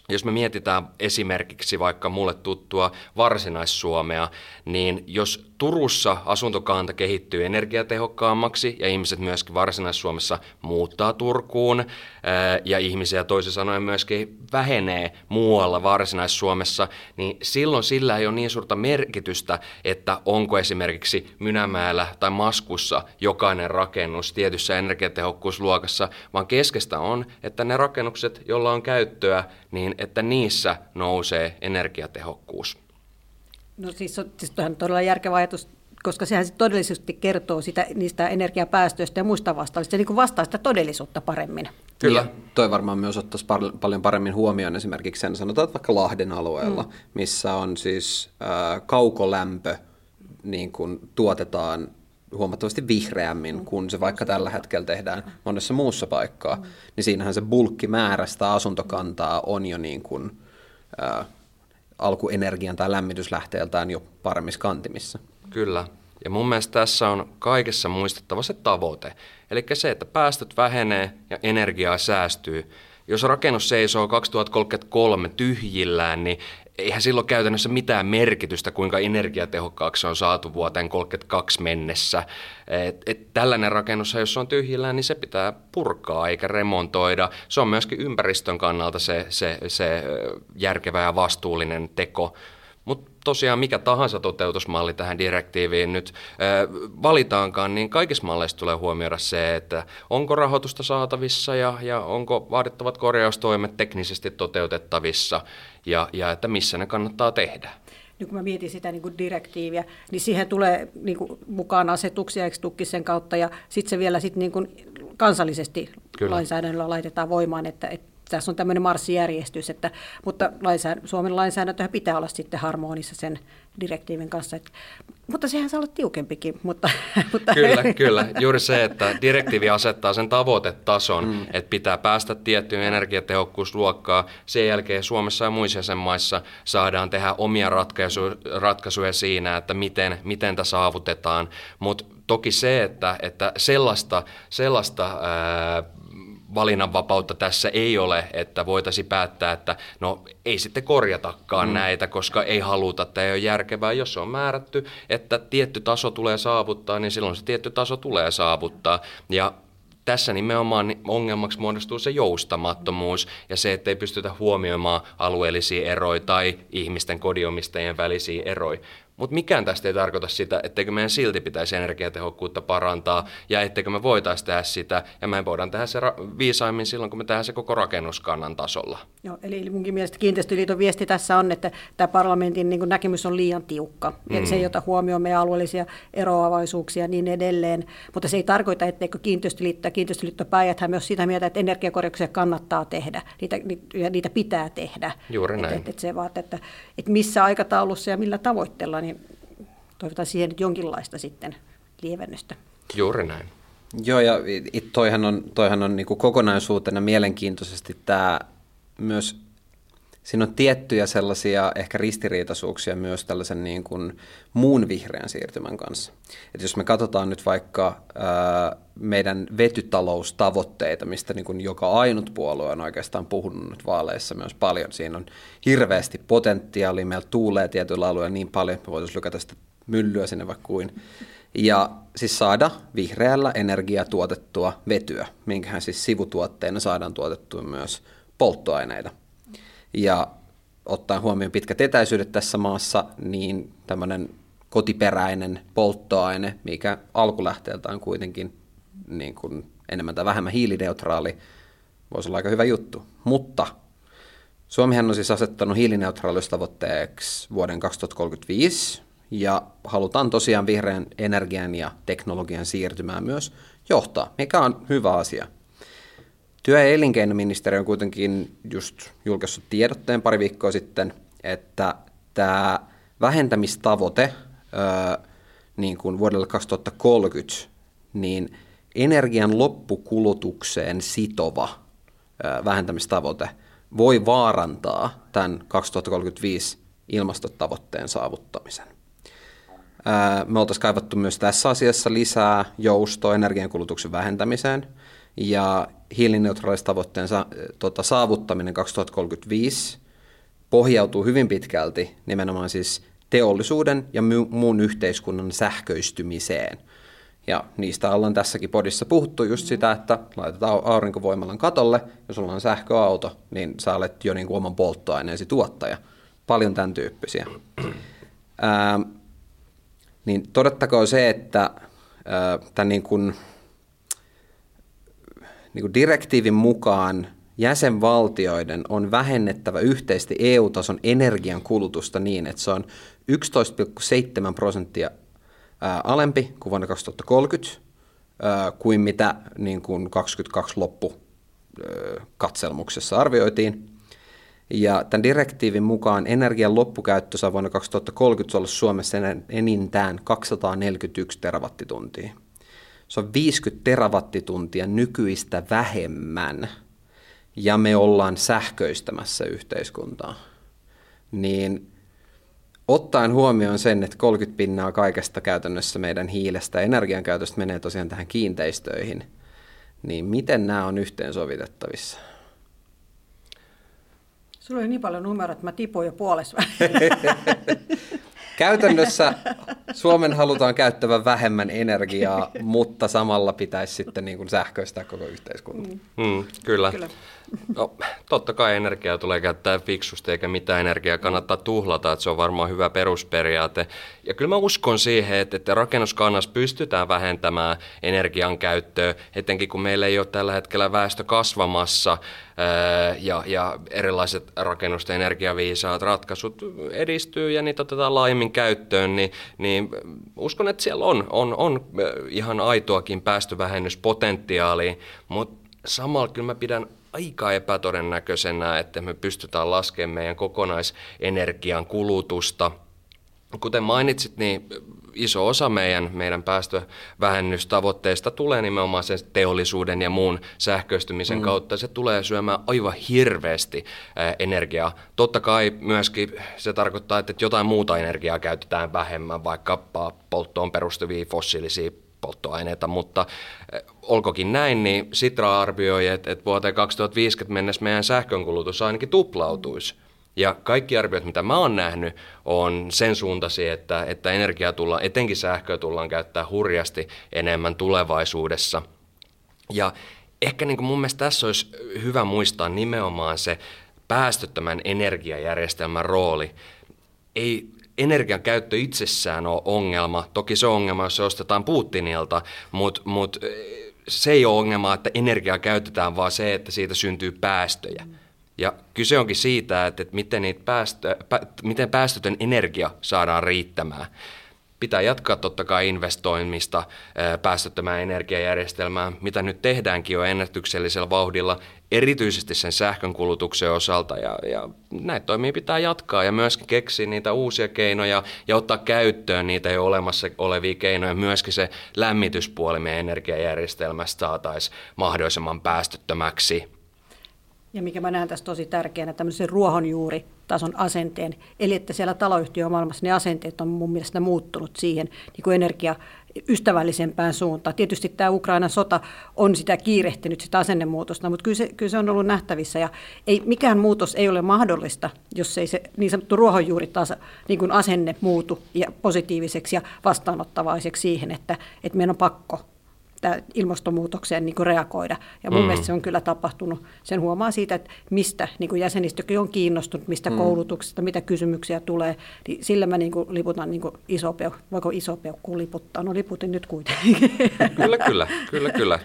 Jos me mietitään esimerkiksi vaikka mulle tuttua Varsinais-Suomea, niin jos Turussa asuntokanta kehittyy energiatehokkaammaksi ja ihmiset myöskin Varsinais-Suomessa muuttaa Turkuun ja ihmisiä toisin sanoen myöskin vähenee muualla Varsinais-Suomessa, niin silloin sillä ei ole niin suurta merkitystä, että onko esimerkiksi Mynämäellä tai Maskussa jokainen rakennus tietyssä energiatehokkuusluokassa, vaan keskeistä on, että ne rakennukset, joilla on käyttöä, niin että niissä nousee energiatehokkuus. No siis, siis on todella järkevä ajatus, koska sehän todellisesti kertoo sitä, niistä energiapäästöistä ja muista vastaavista. Se niin vastaa sitä todellisuutta paremmin. Kyllä. Ja toi varmaan myös ottaisi par- paljon paremmin huomioon esimerkiksi sen, sanotaan että vaikka Lahden alueella, mm. missä on siis äh, kaukolämpö, niin kuin tuotetaan huomattavasti vihreämmin mm. kuin se vaikka tällä hetkellä tehdään monessa muussa paikkaa, mm. niin siinähän se bulkkimäärästä asuntokantaa on jo niin kuin, äh, alkuenergian tai lämmityslähteeltään jo paremmissa kantimissa. Kyllä. Ja mun mielestä tässä on kaikessa muistettava se tavoite. Eli se, että päästöt vähenee ja energiaa säästyy. Jos rakennus seisoo 2033 tyhjillään, niin eihän silloin käytännössä mitään merkitystä, kuinka energiatehokkaaksi on saatu vuoteen 32 mennessä. Et, et tällainen rakennus, jos on tyhjillään, niin se pitää purkaa eikä remontoida. Se on myöskin ympäristön kannalta se, se, se järkevä ja vastuullinen teko. Mutta tosiaan mikä tahansa toteutusmalli tähän direktiiviin nyt valitaankaan, niin kaikissa malleissa tulee huomioida se, että onko rahoitusta saatavissa ja, ja onko vaadittavat korjaustoimet teknisesti toteutettavissa ja, ja että missä ne kannattaa tehdä niin kun mä mietin sitä niin kuin direktiiviä, niin siihen tulee niin kuin mukaan asetuksia, eikö sen kautta, ja sitten se vielä sit niin kuin kansallisesti Kyllä. lainsäädännöllä laitetaan voimaan, että, että tässä on tämmöinen marssijärjestys, että, mutta lainsäädä, Suomen lainsäädäntö pitää olla sitten harmonissa sen direktiivin kanssa. Että, mutta sehän saa olla tiukempikin. Mutta, mutta... Kyllä, kyllä. Juuri se, että direktiivi asettaa sen tavoitetason, mm. että pitää päästä tiettyyn energiatehokkuusluokkaan. Sen jälkeen Suomessa ja muissa jäsenmaissa saadaan tehdä omia ratkaisuja, ratkaisuja siinä, että miten, miten tämä saavutetaan. Mutta toki se, että, että sellaista, sellaista ää, valinnanvapautta tässä ei ole, että voitaisiin päättää, että no ei sitten korjatakaan mm. näitä, koska ei haluta, että ei ole järkevää. Jos on määrätty, että tietty taso tulee saavuttaa, niin silloin se tietty taso tulee saavuttaa. Ja tässä nimenomaan ongelmaksi muodostuu se joustamattomuus ja se, että ei pystytä huomioimaan alueellisia eroja tai ihmisten kodiomistajien välisiä eroja. Mutta mikään tästä ei tarkoita sitä, etteikö meidän silti pitäisi energiatehokkuutta parantaa ja etteikö me voitaisiin tehdä sitä. Ja me voidaan tehdä se ra- viisaimmin silloin, kun me tehdään se koko rakennuskannan tasolla. Joo, eli munkin mielestä kiinteistöliiton viesti tässä on, että tämä parlamentin niin näkemys on liian tiukka. Mm. Se ei ota huomioon meidän alueellisia eroavaisuuksia ja niin edelleen. Mutta se ei tarkoita, etteikö kiinteistöliitto ja kiinteistöliitto Päijät myös sitä mieltä, että energiakorjauksia kannattaa tehdä niitä, ja niitä pitää tehdä. Juuri näin. Että, että, että se vaat, että, että missä aikataulussa ja millä tavoitteella niin toivotaan siihen nyt jonkinlaista sitten lievennystä. Juuri näin. Joo, ja toihan on, toihan on niin kokonaisuutena mielenkiintoisesti tämä myös, siinä on tiettyjä sellaisia ehkä ristiriitaisuuksia myös tällaisen niin kuin muun vihreän siirtymän kanssa. Et jos me katsotaan nyt vaikka ää, meidän vetytaloustavoitteita, mistä niin kuin joka ainut puolue on oikeastaan puhunut nyt vaaleissa myös paljon, siinä on hirveästi potentiaalia, meillä tuulee tietyillä alueilla niin paljon, että me voitaisiin lykätä sitä myllyä sinne vaikka kuin. Ja siis saada vihreällä energiaa tuotettua vetyä, minkähän siis sivutuotteena saadaan tuotettua myös polttoaineita. Ja ottaen huomioon pitkät etäisyydet tässä maassa, niin tämmöinen kotiperäinen polttoaine, mikä alkulähteeltä on kuitenkin niin kuin enemmän tai vähemmän hiilineutraali, voisi olla aika hyvä juttu. Mutta Suomihan on siis asettanut hiilineutraaliustavoitteeksi vuoden 2035, ja halutaan tosiaan vihreän energian ja teknologian siirtymään myös johtaa, mikä on hyvä asia. Työ- ja elinkeinoministeriö on kuitenkin just julkaissut tiedotteen pari viikkoa sitten, että tämä vähentämistavoite niin kuin vuodelle 2030, niin energian loppukulutukseen sitova vähentämistavoite voi vaarantaa tämän 2035 ilmastotavoitteen saavuttamisen. Me oltaisiin kaivattu myös tässä asiassa lisää joustoa energiankulutuksen vähentämiseen ja hiilineutraalistavoitteen sa- tota, saavuttaminen 2035 pohjautuu hyvin pitkälti nimenomaan siis teollisuuden ja muun yhteiskunnan sähköistymiseen. Ja niistä ollaan tässäkin podissa puhuttu just sitä, että laitetaan aurinkovoimalan katolle, jos sulla on sähköauto, niin sä olet jo niin kuin oman polttoaineesi tuottaja. Paljon tämän tyyppisiä. Ää, niin todettakoon se, että tämän niin kuin, niin direktiivin mukaan jäsenvaltioiden on vähennettävä yhteisesti EU-tason energian kulutusta niin, että se on 11,7 prosenttia alempi kuin vuonna 2030 kuin mitä niin kuin 22 loppu katselmuksessa arvioitiin. Ja tämän direktiivin mukaan energian loppukäyttö saa vuonna 2030 olla Suomessa enintään 241 terawattituntia. Se on 50 terawattituntia nykyistä vähemmän, ja me ollaan sähköistämässä yhteiskuntaa. Niin ottaen huomioon sen, että 30 pinnaa kaikesta käytännössä meidän hiilestä ja energiankäytöstä menee tosiaan tähän kiinteistöihin, niin miten nämä on yhteensovitettavissa? Sulla oli niin paljon numeroita, että mä tipuin jo puolessa Käytännössä Suomen halutaan käyttävän vähemmän energiaa, mutta samalla pitäisi sitten niin kuin sähköistää koko yhteiskunta. Mm. Mm, kyllä. kyllä. No, totta kai energiaa tulee käyttää fiksusti, eikä mitään energiaa kannattaa tuhlata, että se on varmaan hyvä perusperiaate. Ja kyllä mä uskon siihen, että, että rakennuskannassa pystytään vähentämään energian käyttöä, etenkin kun meillä ei ole tällä hetkellä väestö kasvamassa ja, ja erilaiset rakennusten energiaviisaat ratkaisut edistyy ja niitä otetaan laajemmin käyttöön, niin, niin uskon, että siellä on, on, on ihan aitoakin päästövähennyspotentiaalia, mutta samalla kyllä mä pidän aika epätodennäköisenä, että me pystytään laskemaan meidän kokonaisenergian kulutusta. Kuten mainitsit, niin iso osa meidän, meidän päästövähennystavoitteista tulee nimenomaan sen teollisuuden ja muun sähköistymisen mm. kautta. Se tulee syömään aivan hirveästi energiaa. Totta kai myöskin se tarkoittaa, että jotain muuta energiaa käytetään vähemmän, vaikkapa polttoon perustuvia fossiilisia polttoaineita, mutta olkokin näin, niin Sitra arvioi, että, että vuoteen 2050 mennessä meidän sähkönkulutus ainakin tuplautuisi. Ja kaikki arviot, mitä mä oon nähnyt, on sen suuntaisia, että, että energiaa tullaan, etenkin sähköä tullaan käyttää hurjasti enemmän tulevaisuudessa. Ja ehkä niin kuin mun mielestä tässä olisi hyvä muistaa nimenomaan se päästöttömän energiajärjestelmän rooli. Ei energian käyttö itsessään ole ongelma. Toki se on ongelma, jos se ostetaan Putinilta, mutta mut, se ei ole ongelma, että energiaa käytetään, vaan se, että siitä syntyy päästöjä. Ja kyse onkin siitä, että, että miten, niitä päästö, pä, miten päästötön energia saadaan riittämään pitää jatkaa totta kai investoimista päästöttömään energiajärjestelmään, mitä nyt tehdäänkin jo ennätyksellisellä vauhdilla, erityisesti sen sähkön kulutuksen osalta. Ja, ja näitä toimia pitää jatkaa ja myöskin keksiä niitä uusia keinoja ja ottaa käyttöön niitä jo olemassa olevia keinoja. Myöskin se lämmityspuoli meidän energiajärjestelmästä saataisiin mahdollisimman päästöttömäksi ja mikä mä näen tässä tosi tärkeänä, tämmöisen ruohonjuuritason asenteen. Eli että siellä taloyhtiömaailmassa ne asenteet on mun mielestä muuttunut siihen niin kuin energia ystävällisempään suuntaan. Tietysti tämä Ukrainan sota on sitä kiirehtinyt, sitä asennemuutosta, mutta kyllä se, kyllä se on ollut nähtävissä. Ja ei, mikään muutos ei ole mahdollista, jos ei se niin sanottu ruohonjuuritaso niin kuin asenne muutu ja positiiviseksi ja vastaanottavaiseksi siihen, että, että meidän on pakko ilmastonmuutokseen niin kuin reagoida. Ja mun mm. mielestä se on kyllä tapahtunut. Sen huomaa siitä, että mistä niin kuin jäsenistökin on kiinnostunut, mistä mm. koulutuksesta, mitä kysymyksiä tulee. Niin sillä mä niin kuin liputan niin kuin iso peukku. Voiko iso peukku liputtaa? No liputin nyt kuitenkin. Kyllä, kyllä. kyllä, kyllä.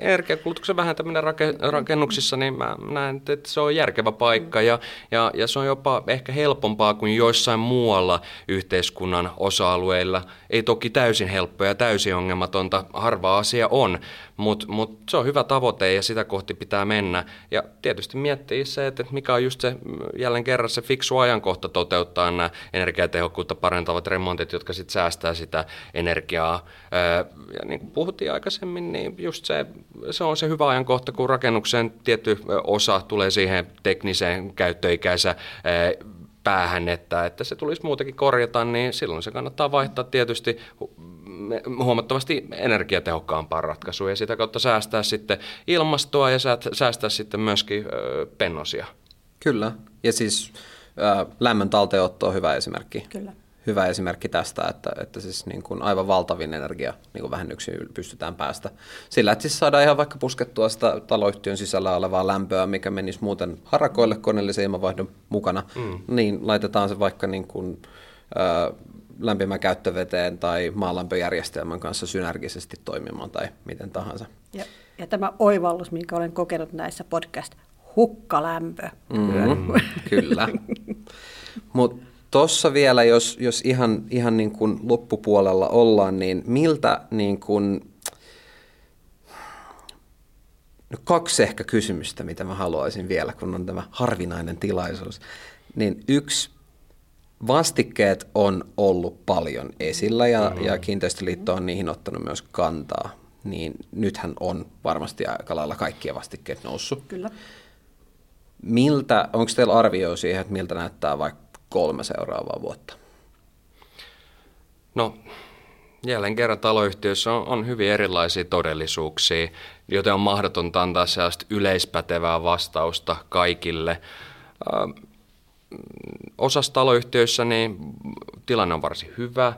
Energiakulutuksen vähentäminen rakennuksissa, niin mä näen, että se on järkevä paikka ja, ja, ja se on jopa ehkä helpompaa kuin joissain muualla yhteiskunnan osa-alueilla. Ei toki täysin helppoa ja täysin ongelmatonta. Harva asia asia on, mutta mut se on hyvä tavoite ja sitä kohti pitää mennä. Ja tietysti miettii se, että mikä on just se jälleen kerran se fiksu ajankohta toteuttaa nämä energiatehokkuutta parentavat remontit, jotka sitten säästää sitä energiaa. Ja niin kuin puhuttiin aikaisemmin, niin just se, se on se hyvä ajankohta, kun rakennuksen tietty osa tulee siihen tekniseen käyttöikäisä päähän, että, että se tulisi muutenkin korjata, niin silloin se kannattaa vaihtaa tietysti huomattavasti energiatehokkaampaan ratkaisuun ja sitä kautta säästää sitten ilmastoa ja säästää sitten myöskin pennosia. Kyllä, ja siis äh, lämmön talteenotto on hyvä esimerkki. Kyllä. Hyvä esimerkki tästä, että, että siis niin kuin aivan valtavin energia niin kuin vähennyksiin pystytään päästä. Sillä, että siis saadaan ihan vaikka puskettua sitä taloyhtiön sisällä olevaa lämpöä, mikä menisi muuten harakoille koneellisen ilmanvaihdon mukana, mm. niin laitetaan se vaikka niin kuin, äh, lämpimän käyttöveteen tai maalämpöjärjestelmän kanssa synergisesti toimimaan tai miten tahansa. Ja, ja tämä oivallus, minkä olen kokenut näissä podcast, hukkalämpö. Mm, kyllä. Mutta tuossa vielä, jos, jos ihan, ihan niin kuin loppupuolella ollaan, niin miltä niin kuin, no kaksi ehkä kysymystä, mitä mä haluaisin vielä, kun on tämä harvinainen tilaisuus. Niin yksi, vastikkeet on ollut paljon esillä ja, mm-hmm. ja kiinteistöliitto on niihin ottanut myös kantaa. Niin nythän on varmasti aika lailla kaikkia vastikkeet noussut. Kyllä. Miltä, onko teillä arvio siihen, että miltä näyttää vaikka kolme seuraavaa vuotta? No, jälleen kerran taloyhtiöissä on, on hyvin erilaisia todellisuuksia, joten on mahdotonta antaa sellaista yleispätevää vastausta kaikille. Osassa taloyhtiöissä niin tilanne on varsin hyvä,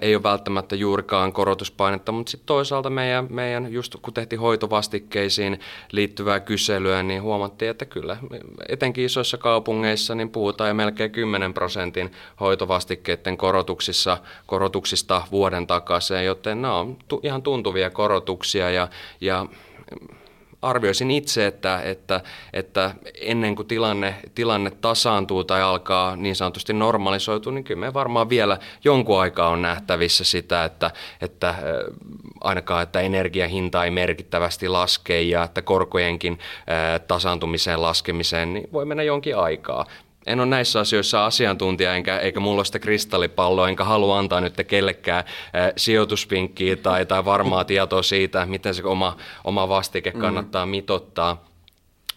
ei ole välttämättä juurikaan korotuspainetta, mutta sitten toisaalta meidän, meidän, just kun tehtiin hoitovastikkeisiin liittyvää kyselyä, niin huomattiin, että kyllä etenkin isoissa kaupungeissa niin puhutaan jo melkein 10 prosentin hoitovastikkeiden korotuksissa, korotuksista vuoden takaisin, joten nämä on ihan tuntuvia korotuksia ja, ja arvioisin itse, että, että, että ennen kuin tilanne, tilanne tasaantuu tai alkaa niin sanotusti normalisoitua, niin kyllä me varmaan vielä jonkun aikaa on nähtävissä sitä, että, että ainakaan että energiahinta ei merkittävästi laske ja että korkojenkin tasaantumiseen laskemiseen niin voi mennä jonkin aikaa en ole näissä asioissa asiantuntija, enkä, eikä mulla ole sitä kristallipalloa, enkä halua antaa nyt kellekään äh, sijoituspinkkiä tai, tai varmaa tietoa siitä, miten se oma, oma vastike mm. kannattaa mm. mitottaa.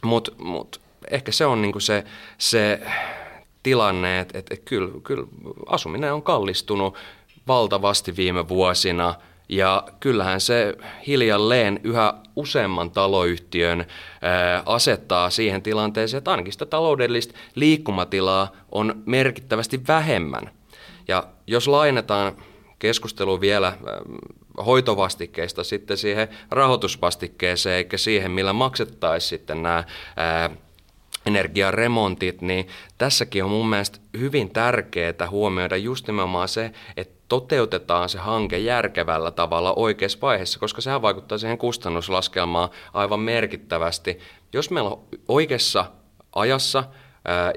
Mutta mut, ehkä se on niinku se, se tilanne, että et, et kyllä, kyllä asuminen on kallistunut valtavasti viime vuosina – ja kyllähän se hiljalleen yhä useamman taloyhtiön asettaa siihen tilanteeseen, että ainakin sitä taloudellista liikkumatilaa on merkittävästi vähemmän. Ja jos lainetaan keskustelu vielä hoitovastikkeista sitten siihen rahoitusvastikkeeseen, eikä siihen, millä maksettaisiin sitten nämä energiaremontit, niin tässäkin on mun mielestä hyvin tärkeää huomioida just nimenomaan se, että toteutetaan se hanke järkevällä tavalla oikeassa vaiheessa, koska sehän vaikuttaa siihen kustannuslaskelmaan aivan merkittävästi. Jos meillä on oikeassa ajassa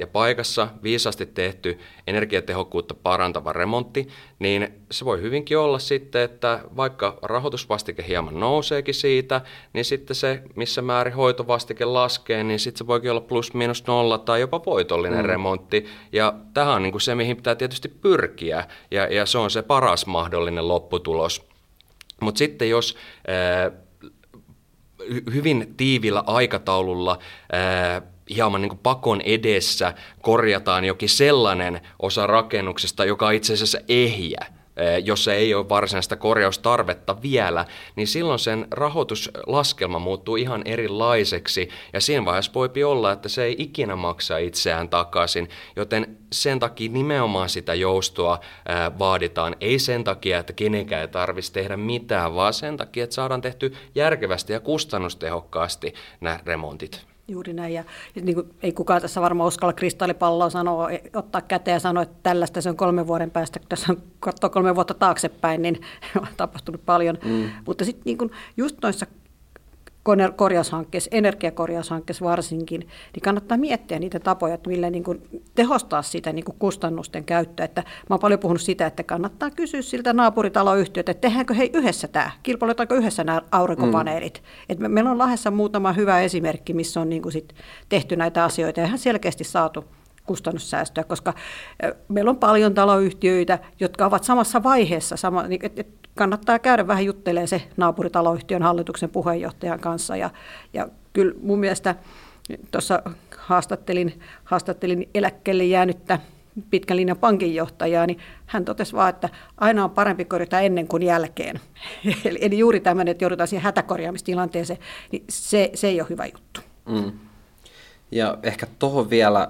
ja paikassa viisasti tehty energiatehokkuutta parantava remontti, niin se voi hyvinkin olla sitten, että vaikka rahoitusvastike hieman nouseekin siitä, niin sitten se, missä määrin hoitovastike laskee, niin sitten se voikin olla plus minus nolla tai jopa voitollinen mm. remontti. Ja tähän on niin kuin se, mihin pitää tietysti pyrkiä, ja, ja se on se paras mahdollinen lopputulos. Mutta sitten jos ää, hyvin tiivillä aikataululla ää, hieman niin pakon edessä korjataan jokin sellainen osa rakennuksesta, joka on itse asiassa ehjä, eh, jossa ei ole varsinaista korjaustarvetta vielä, niin silloin sen rahoituslaskelma muuttuu ihan erilaiseksi ja siinä vaiheessa voi olla, että se ei ikinä maksa itseään takaisin, joten sen takia nimenomaan sitä joustoa eh, vaaditaan. Ei sen takia, että kenenkään ei tarvitsisi tehdä mitään, vaan sen takia, että saadaan tehty järkevästi ja kustannustehokkaasti nämä remontit. Juuri näin. Ja, niin kuin, ei kukaan tässä varmaan uskalla kristallipalloa sanoa, e, ottaa käteen ja sanoa, että tällaista se on kolmen vuoden päästä. Kun tässä on katsoo kolme vuotta taaksepäin, niin on tapahtunut paljon. Mm. Mutta sitten niin just noissa korjaushankkeessa, energiakorjaushankkeessa varsinkin, niin kannattaa miettiä niitä tapoja, että millä niin kuin tehostaa sitä niin kuin kustannusten käyttöä. Että mä oon paljon puhunut sitä, että kannattaa kysyä siltä naapuritaloyhtiötä, että tehdäänkö he yhdessä tämä, kilpailutaanko yhdessä nämä aurinkopaneelit. Mm. Et me, meillä on Lahdessa muutama hyvä esimerkki, missä on niin kuin sit tehty näitä asioita ja ihan selkeästi saatu kustannussäästöä, koska meillä on paljon taloyhtiöitä, jotka ovat samassa vaiheessa, sama, niin, et, et kannattaa käydä vähän juttelemaan se naapuritaloyhtiön hallituksen puheenjohtajan kanssa. Ja, ja kyllä mun mielestä tuossa haastattelin, haastattelin eläkkeelle jäänyttä pitkän linjan pankinjohtajaa, niin hän totesi vaan, että aina on parempi korjata ennen kuin jälkeen. eli, eli juuri tämmöinen, että joudutaan siihen hätäkorjaamistilanteeseen, niin se, se ei ole hyvä juttu. Mm. Ja ehkä tuohon vielä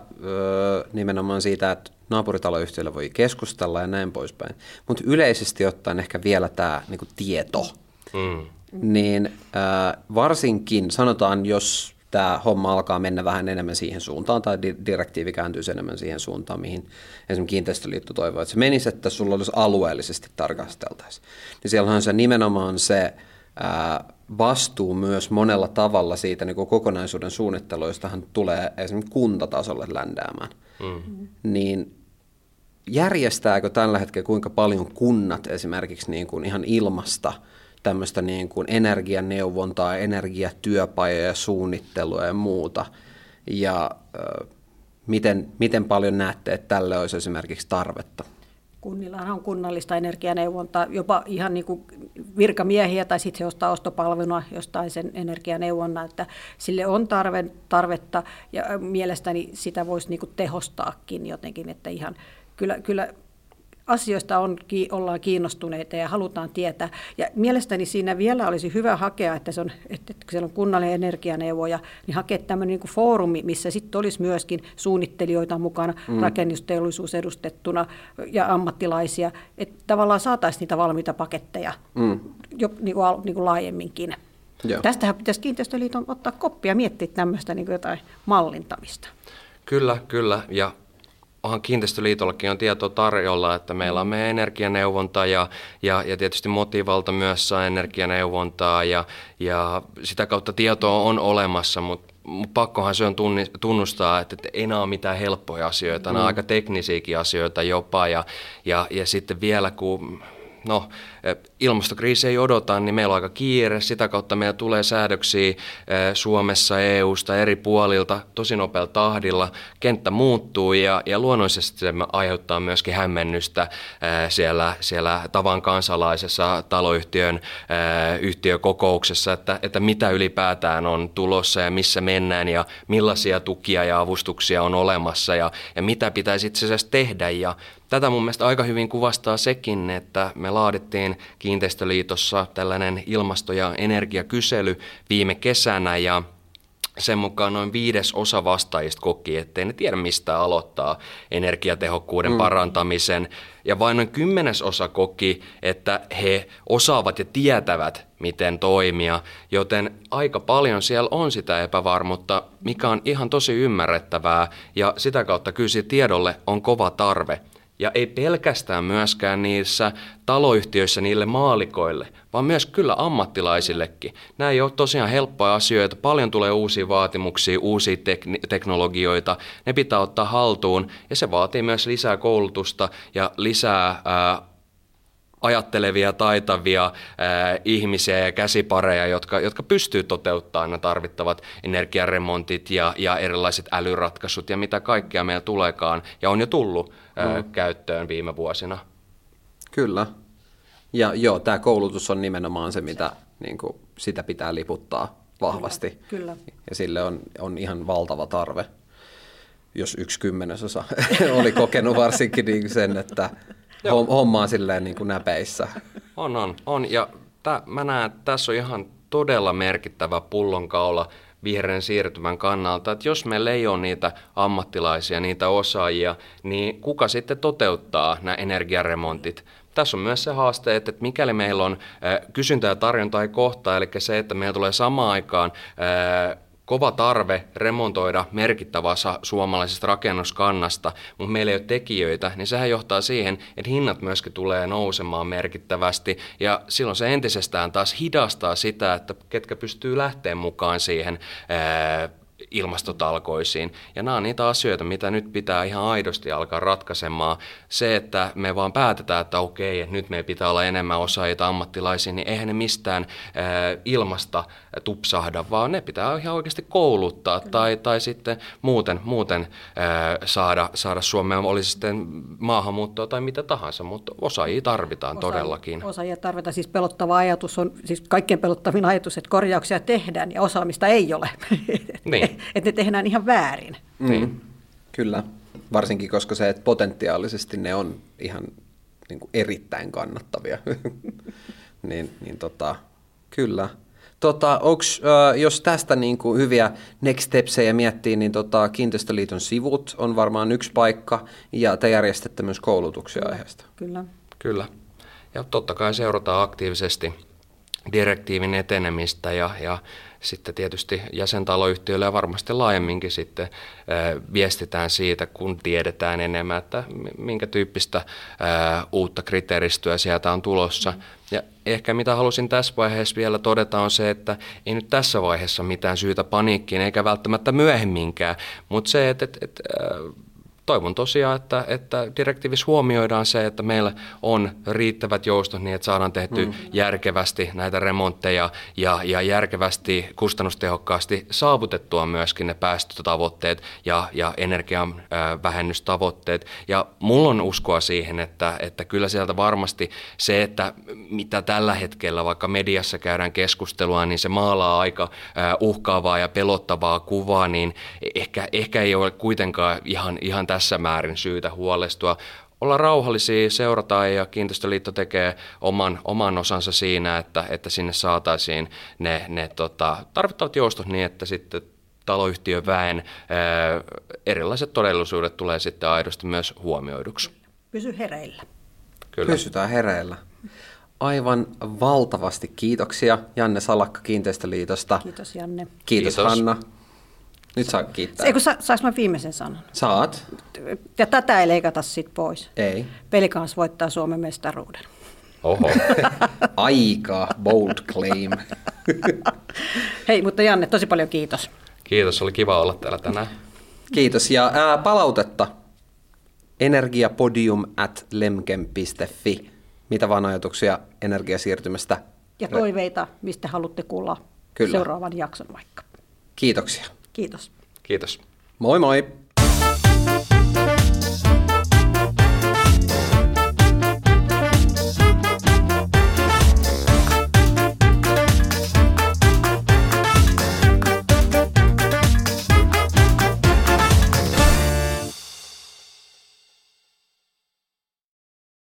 nimenomaan siitä, että naapuritaloyhtiöillä voi keskustella ja näin poispäin. Mutta yleisesti ottaen ehkä vielä tämä niinku tieto. Mm. Niin äh, varsinkin sanotaan, jos tämä homma alkaa mennä vähän enemmän siihen suuntaan, tai direktiivi kääntyy enemmän siihen suuntaan, mihin esimerkiksi kiinteistöliitto toivoo, että se menisi, että sulla olisi alueellisesti tarkasteltaisiin. Niin siellä on se nimenomaan se ää, vastuu myös monella tavalla siitä niin kuin kokonaisuuden suunnitteluistahan tulee esimerkiksi kuntatasolle ländäämään. Mm. Niin järjestääkö tällä hetkellä kuinka paljon kunnat esimerkiksi niin kuin ihan ilmasta tämmöistä niin kuin energianeuvontaa, energiatyöpajoja, suunnittelua ja muuta. Ja äh, miten, miten paljon näette, että tälle olisi esimerkiksi tarvetta? Kunnillahan on kunnallista energianeuvontaa, jopa ihan niin kuin virkamiehiä tai sitten he ostaa ostopalveluna jostain sen energianeuvonnan, että sille on tarve, tarvetta ja mielestäni sitä voisi niin kuin tehostaakin jotenkin, että ihan kyllä, kyllä asioista on, ollaan kiinnostuneita ja halutaan tietää. Ja mielestäni siinä vielä olisi hyvä hakea, että, se on, että kun siellä on kunnallinen energianeuvoja, niin hakea tämmöinen niin kuin foorumi, missä sitten olisi myöskin suunnittelijoita mukana, mm. rakennusteollisuus edustettuna ja ammattilaisia, että tavallaan saataisiin niitä valmiita paketteja mm. jo niin kuin, niin kuin laajemminkin. Joo. Tästähän pitäisi Kiinteistöliiton ottaa koppia ja miettiä tämmöistä niin kuin jotain mallintamista. Kyllä, kyllä. Ja onhan Kiinteistöliitollakin on tietoa tarjolla, että meillä on meidän energianeuvonta ja, ja, ja tietysti Motivalta myös saa energianeuvontaa ja, ja sitä kautta tietoa on olemassa, mutta pakkohan se on tunnustaa, että ei nämä ole mitään helppoja asioita, mm. nämä on aika teknisiäkin asioita jopa ja, ja, ja sitten vielä kun no, ilmastokriisi ei odota, niin meillä on aika kiire. Sitä kautta meillä tulee säädöksiä Suomessa, EUsta, eri puolilta tosi nopealla tahdilla. Kenttä muuttuu ja, ja luonnollisesti se aiheuttaa myöskin hämmennystä siellä, siellä tavan kansalaisessa taloyhtiön yhtiökokouksessa, että, että mitä ylipäätään on tulossa ja missä mennään ja millaisia tukia ja avustuksia on olemassa ja, ja mitä pitäisi itse asiassa tehdä. Ja tätä mun mielestä aika hyvin kuvastaa sekin, että me laadittiin Kiinteistöliitossa tällainen ilmasto- ja energiakysely viime kesänä ja sen mukaan noin viides osa vastaajista koki, ettei ne tiedä mistä aloittaa energiatehokkuuden mm. parantamisen. Ja vain noin kymmenes osa koki, että he osaavat ja tietävät, miten toimia. Joten aika paljon siellä on sitä epävarmuutta, mikä on ihan tosi ymmärrettävää. Ja sitä kautta kyllä tiedolle on kova tarve. Ja ei pelkästään myöskään niissä taloyhtiöissä niille maalikoille, vaan myös kyllä ammattilaisillekin. Nämä ei ole tosiaan helppoja asioita, paljon tulee uusia vaatimuksia, uusia tek- teknologioita, ne pitää ottaa haltuun. Ja se vaatii myös lisää koulutusta ja lisää ää, ajattelevia, taitavia ää, ihmisiä ja käsipareja, jotka, jotka pystyy toteuttamaan nämä tarvittavat energiaremontit ja, ja erilaiset älyratkaisut ja mitä kaikkea meillä tuleekaan. Ja on jo tullut mm. käyttöön viime vuosina. Kyllä. Ja joo, tämä koulutus on nimenomaan se, mitä niin kuin, sitä pitää liputtaa vahvasti. Kyllä. Kyllä. Ja sille on, on ihan valtava tarve. Jos yksi kymmenesosa oli kokenut varsinkin niin sen, että homma on silleen niin kuin näpeissä. On, on, on. Ja tä, mä näen, että tässä on ihan todella merkittävä pullonkaula vihreän siirtymän kannalta, että jos meillä ei ole niitä ammattilaisia, niitä osaajia, niin kuka sitten toteuttaa nämä energiaremontit? Tässä on myös se haaste, että mikäli meillä on kysyntä ja tarjonta ei kohtaa, eli se, että meillä tulee samaan aikaan kova tarve remontoida merkittävä osa suomalaisesta rakennuskannasta, mutta meillä ei ole tekijöitä, niin sehän johtaa siihen, että hinnat myöskin tulee nousemaan merkittävästi. Ja silloin se entisestään taas hidastaa sitä, että ketkä pystyy lähtemään mukaan siihen ää, ilmastotalkoisiin. Ja nämä on niitä asioita, mitä nyt pitää ihan aidosti alkaa ratkaisemaan. Se, että me vaan päätetään, että okei, että nyt meidän pitää olla enemmän osaajia ammattilaisia, niin eihän ne mistään äh, ilmasta tupsahda, vaan ne pitää ihan oikeasti kouluttaa tai, tai sitten muuten, muuten äh, saada, saada Suomeen, olisi sitten maahanmuuttoa tai mitä tahansa, mutta osaajia tarvitaan osaajia, todellakin. Osaajia tarvitaan, siis pelottava ajatus on, siis kaikkein pelottavin ajatus, että korjauksia tehdään ja osaamista ei ole. Niin. että ne tehdään ihan väärin. Mm. Niin. Kyllä, varsinkin koska se, että potentiaalisesti ne on ihan niin kuin erittäin kannattavia. niin, niin tota, kyllä. Tota, onks, äh, jos tästä niin kuin hyviä next stepsejä miettii, niin tota, Kiinteistöliiton sivut on varmaan yksi paikka, ja te järjestätte myös koulutuksia aiheesta. Kyllä. Kyllä. Ja totta kai seurataan aktiivisesti direktiivin etenemistä ja, ja sitten tietysti jäsentaloyhtiöille ja varmasti laajemminkin sitten viestitään siitä, kun tiedetään enemmän, että minkä tyyppistä uutta kriteeristöä sieltä on tulossa. Mm. Ja ehkä mitä halusin tässä vaiheessa vielä todeta on se, että ei nyt tässä vaiheessa mitään syytä paniikkiin eikä välttämättä myöhemminkään, mutta se, että, että, että toivon tosiaan, että, että direktiivissä huomioidaan se, että meillä on riittävät joustot niin, että saadaan tehty mm. järkevästi näitä remontteja ja, ja järkevästi, kustannustehokkaasti saavutettua myöskin ne päästötavoitteet ja, ja energian äh, vähennystavoitteet. Ja mulla on uskoa siihen, että, että kyllä sieltä varmasti se, että mitä tällä hetkellä vaikka mediassa käydään keskustelua, niin se maalaa aika äh, uhkaavaa ja pelottavaa kuvaa, niin ehkä, ehkä ei ole kuitenkaan ihan, ihan tässä määrin syytä huolestua. Olla rauhallisia, seurataan ja Kiinteistöliitto tekee oman, oman osansa siinä, että, että sinne saataisiin ne, ne tota, tarvittavat joustot niin, että sitten taloyhtiön väen ää, erilaiset todellisuudet tulee sitten aidosti myös huomioiduksi. Pysy hereillä. Kyllä. Pysytään hereillä. Aivan valtavasti kiitoksia Janne Salakka Kiinteistöliitosta. Kiitos Janne. Kiitos, Kiitos. Hanna. Nyt saa kiittää. Eikö sa, saanko mä viimeisen sanon? Saat. Ja tätä ei leikata sit pois. Ei. Pelikans voittaa Suomen mestaruuden. Oho. Aika bold claim. Hei, mutta Janne, tosi paljon kiitos. Kiitos, oli kiva olla täällä tänään. Kiitos. Ja ää, palautetta energiapodium at lemken.fi. Mitä vaan ajatuksia energiasiirtymästä? Ja toiveita, mistä haluatte kuulla Kyllä. seuraavan jakson vaikka. Kiitoksia. Kiitos. Kiitos. Moi moi.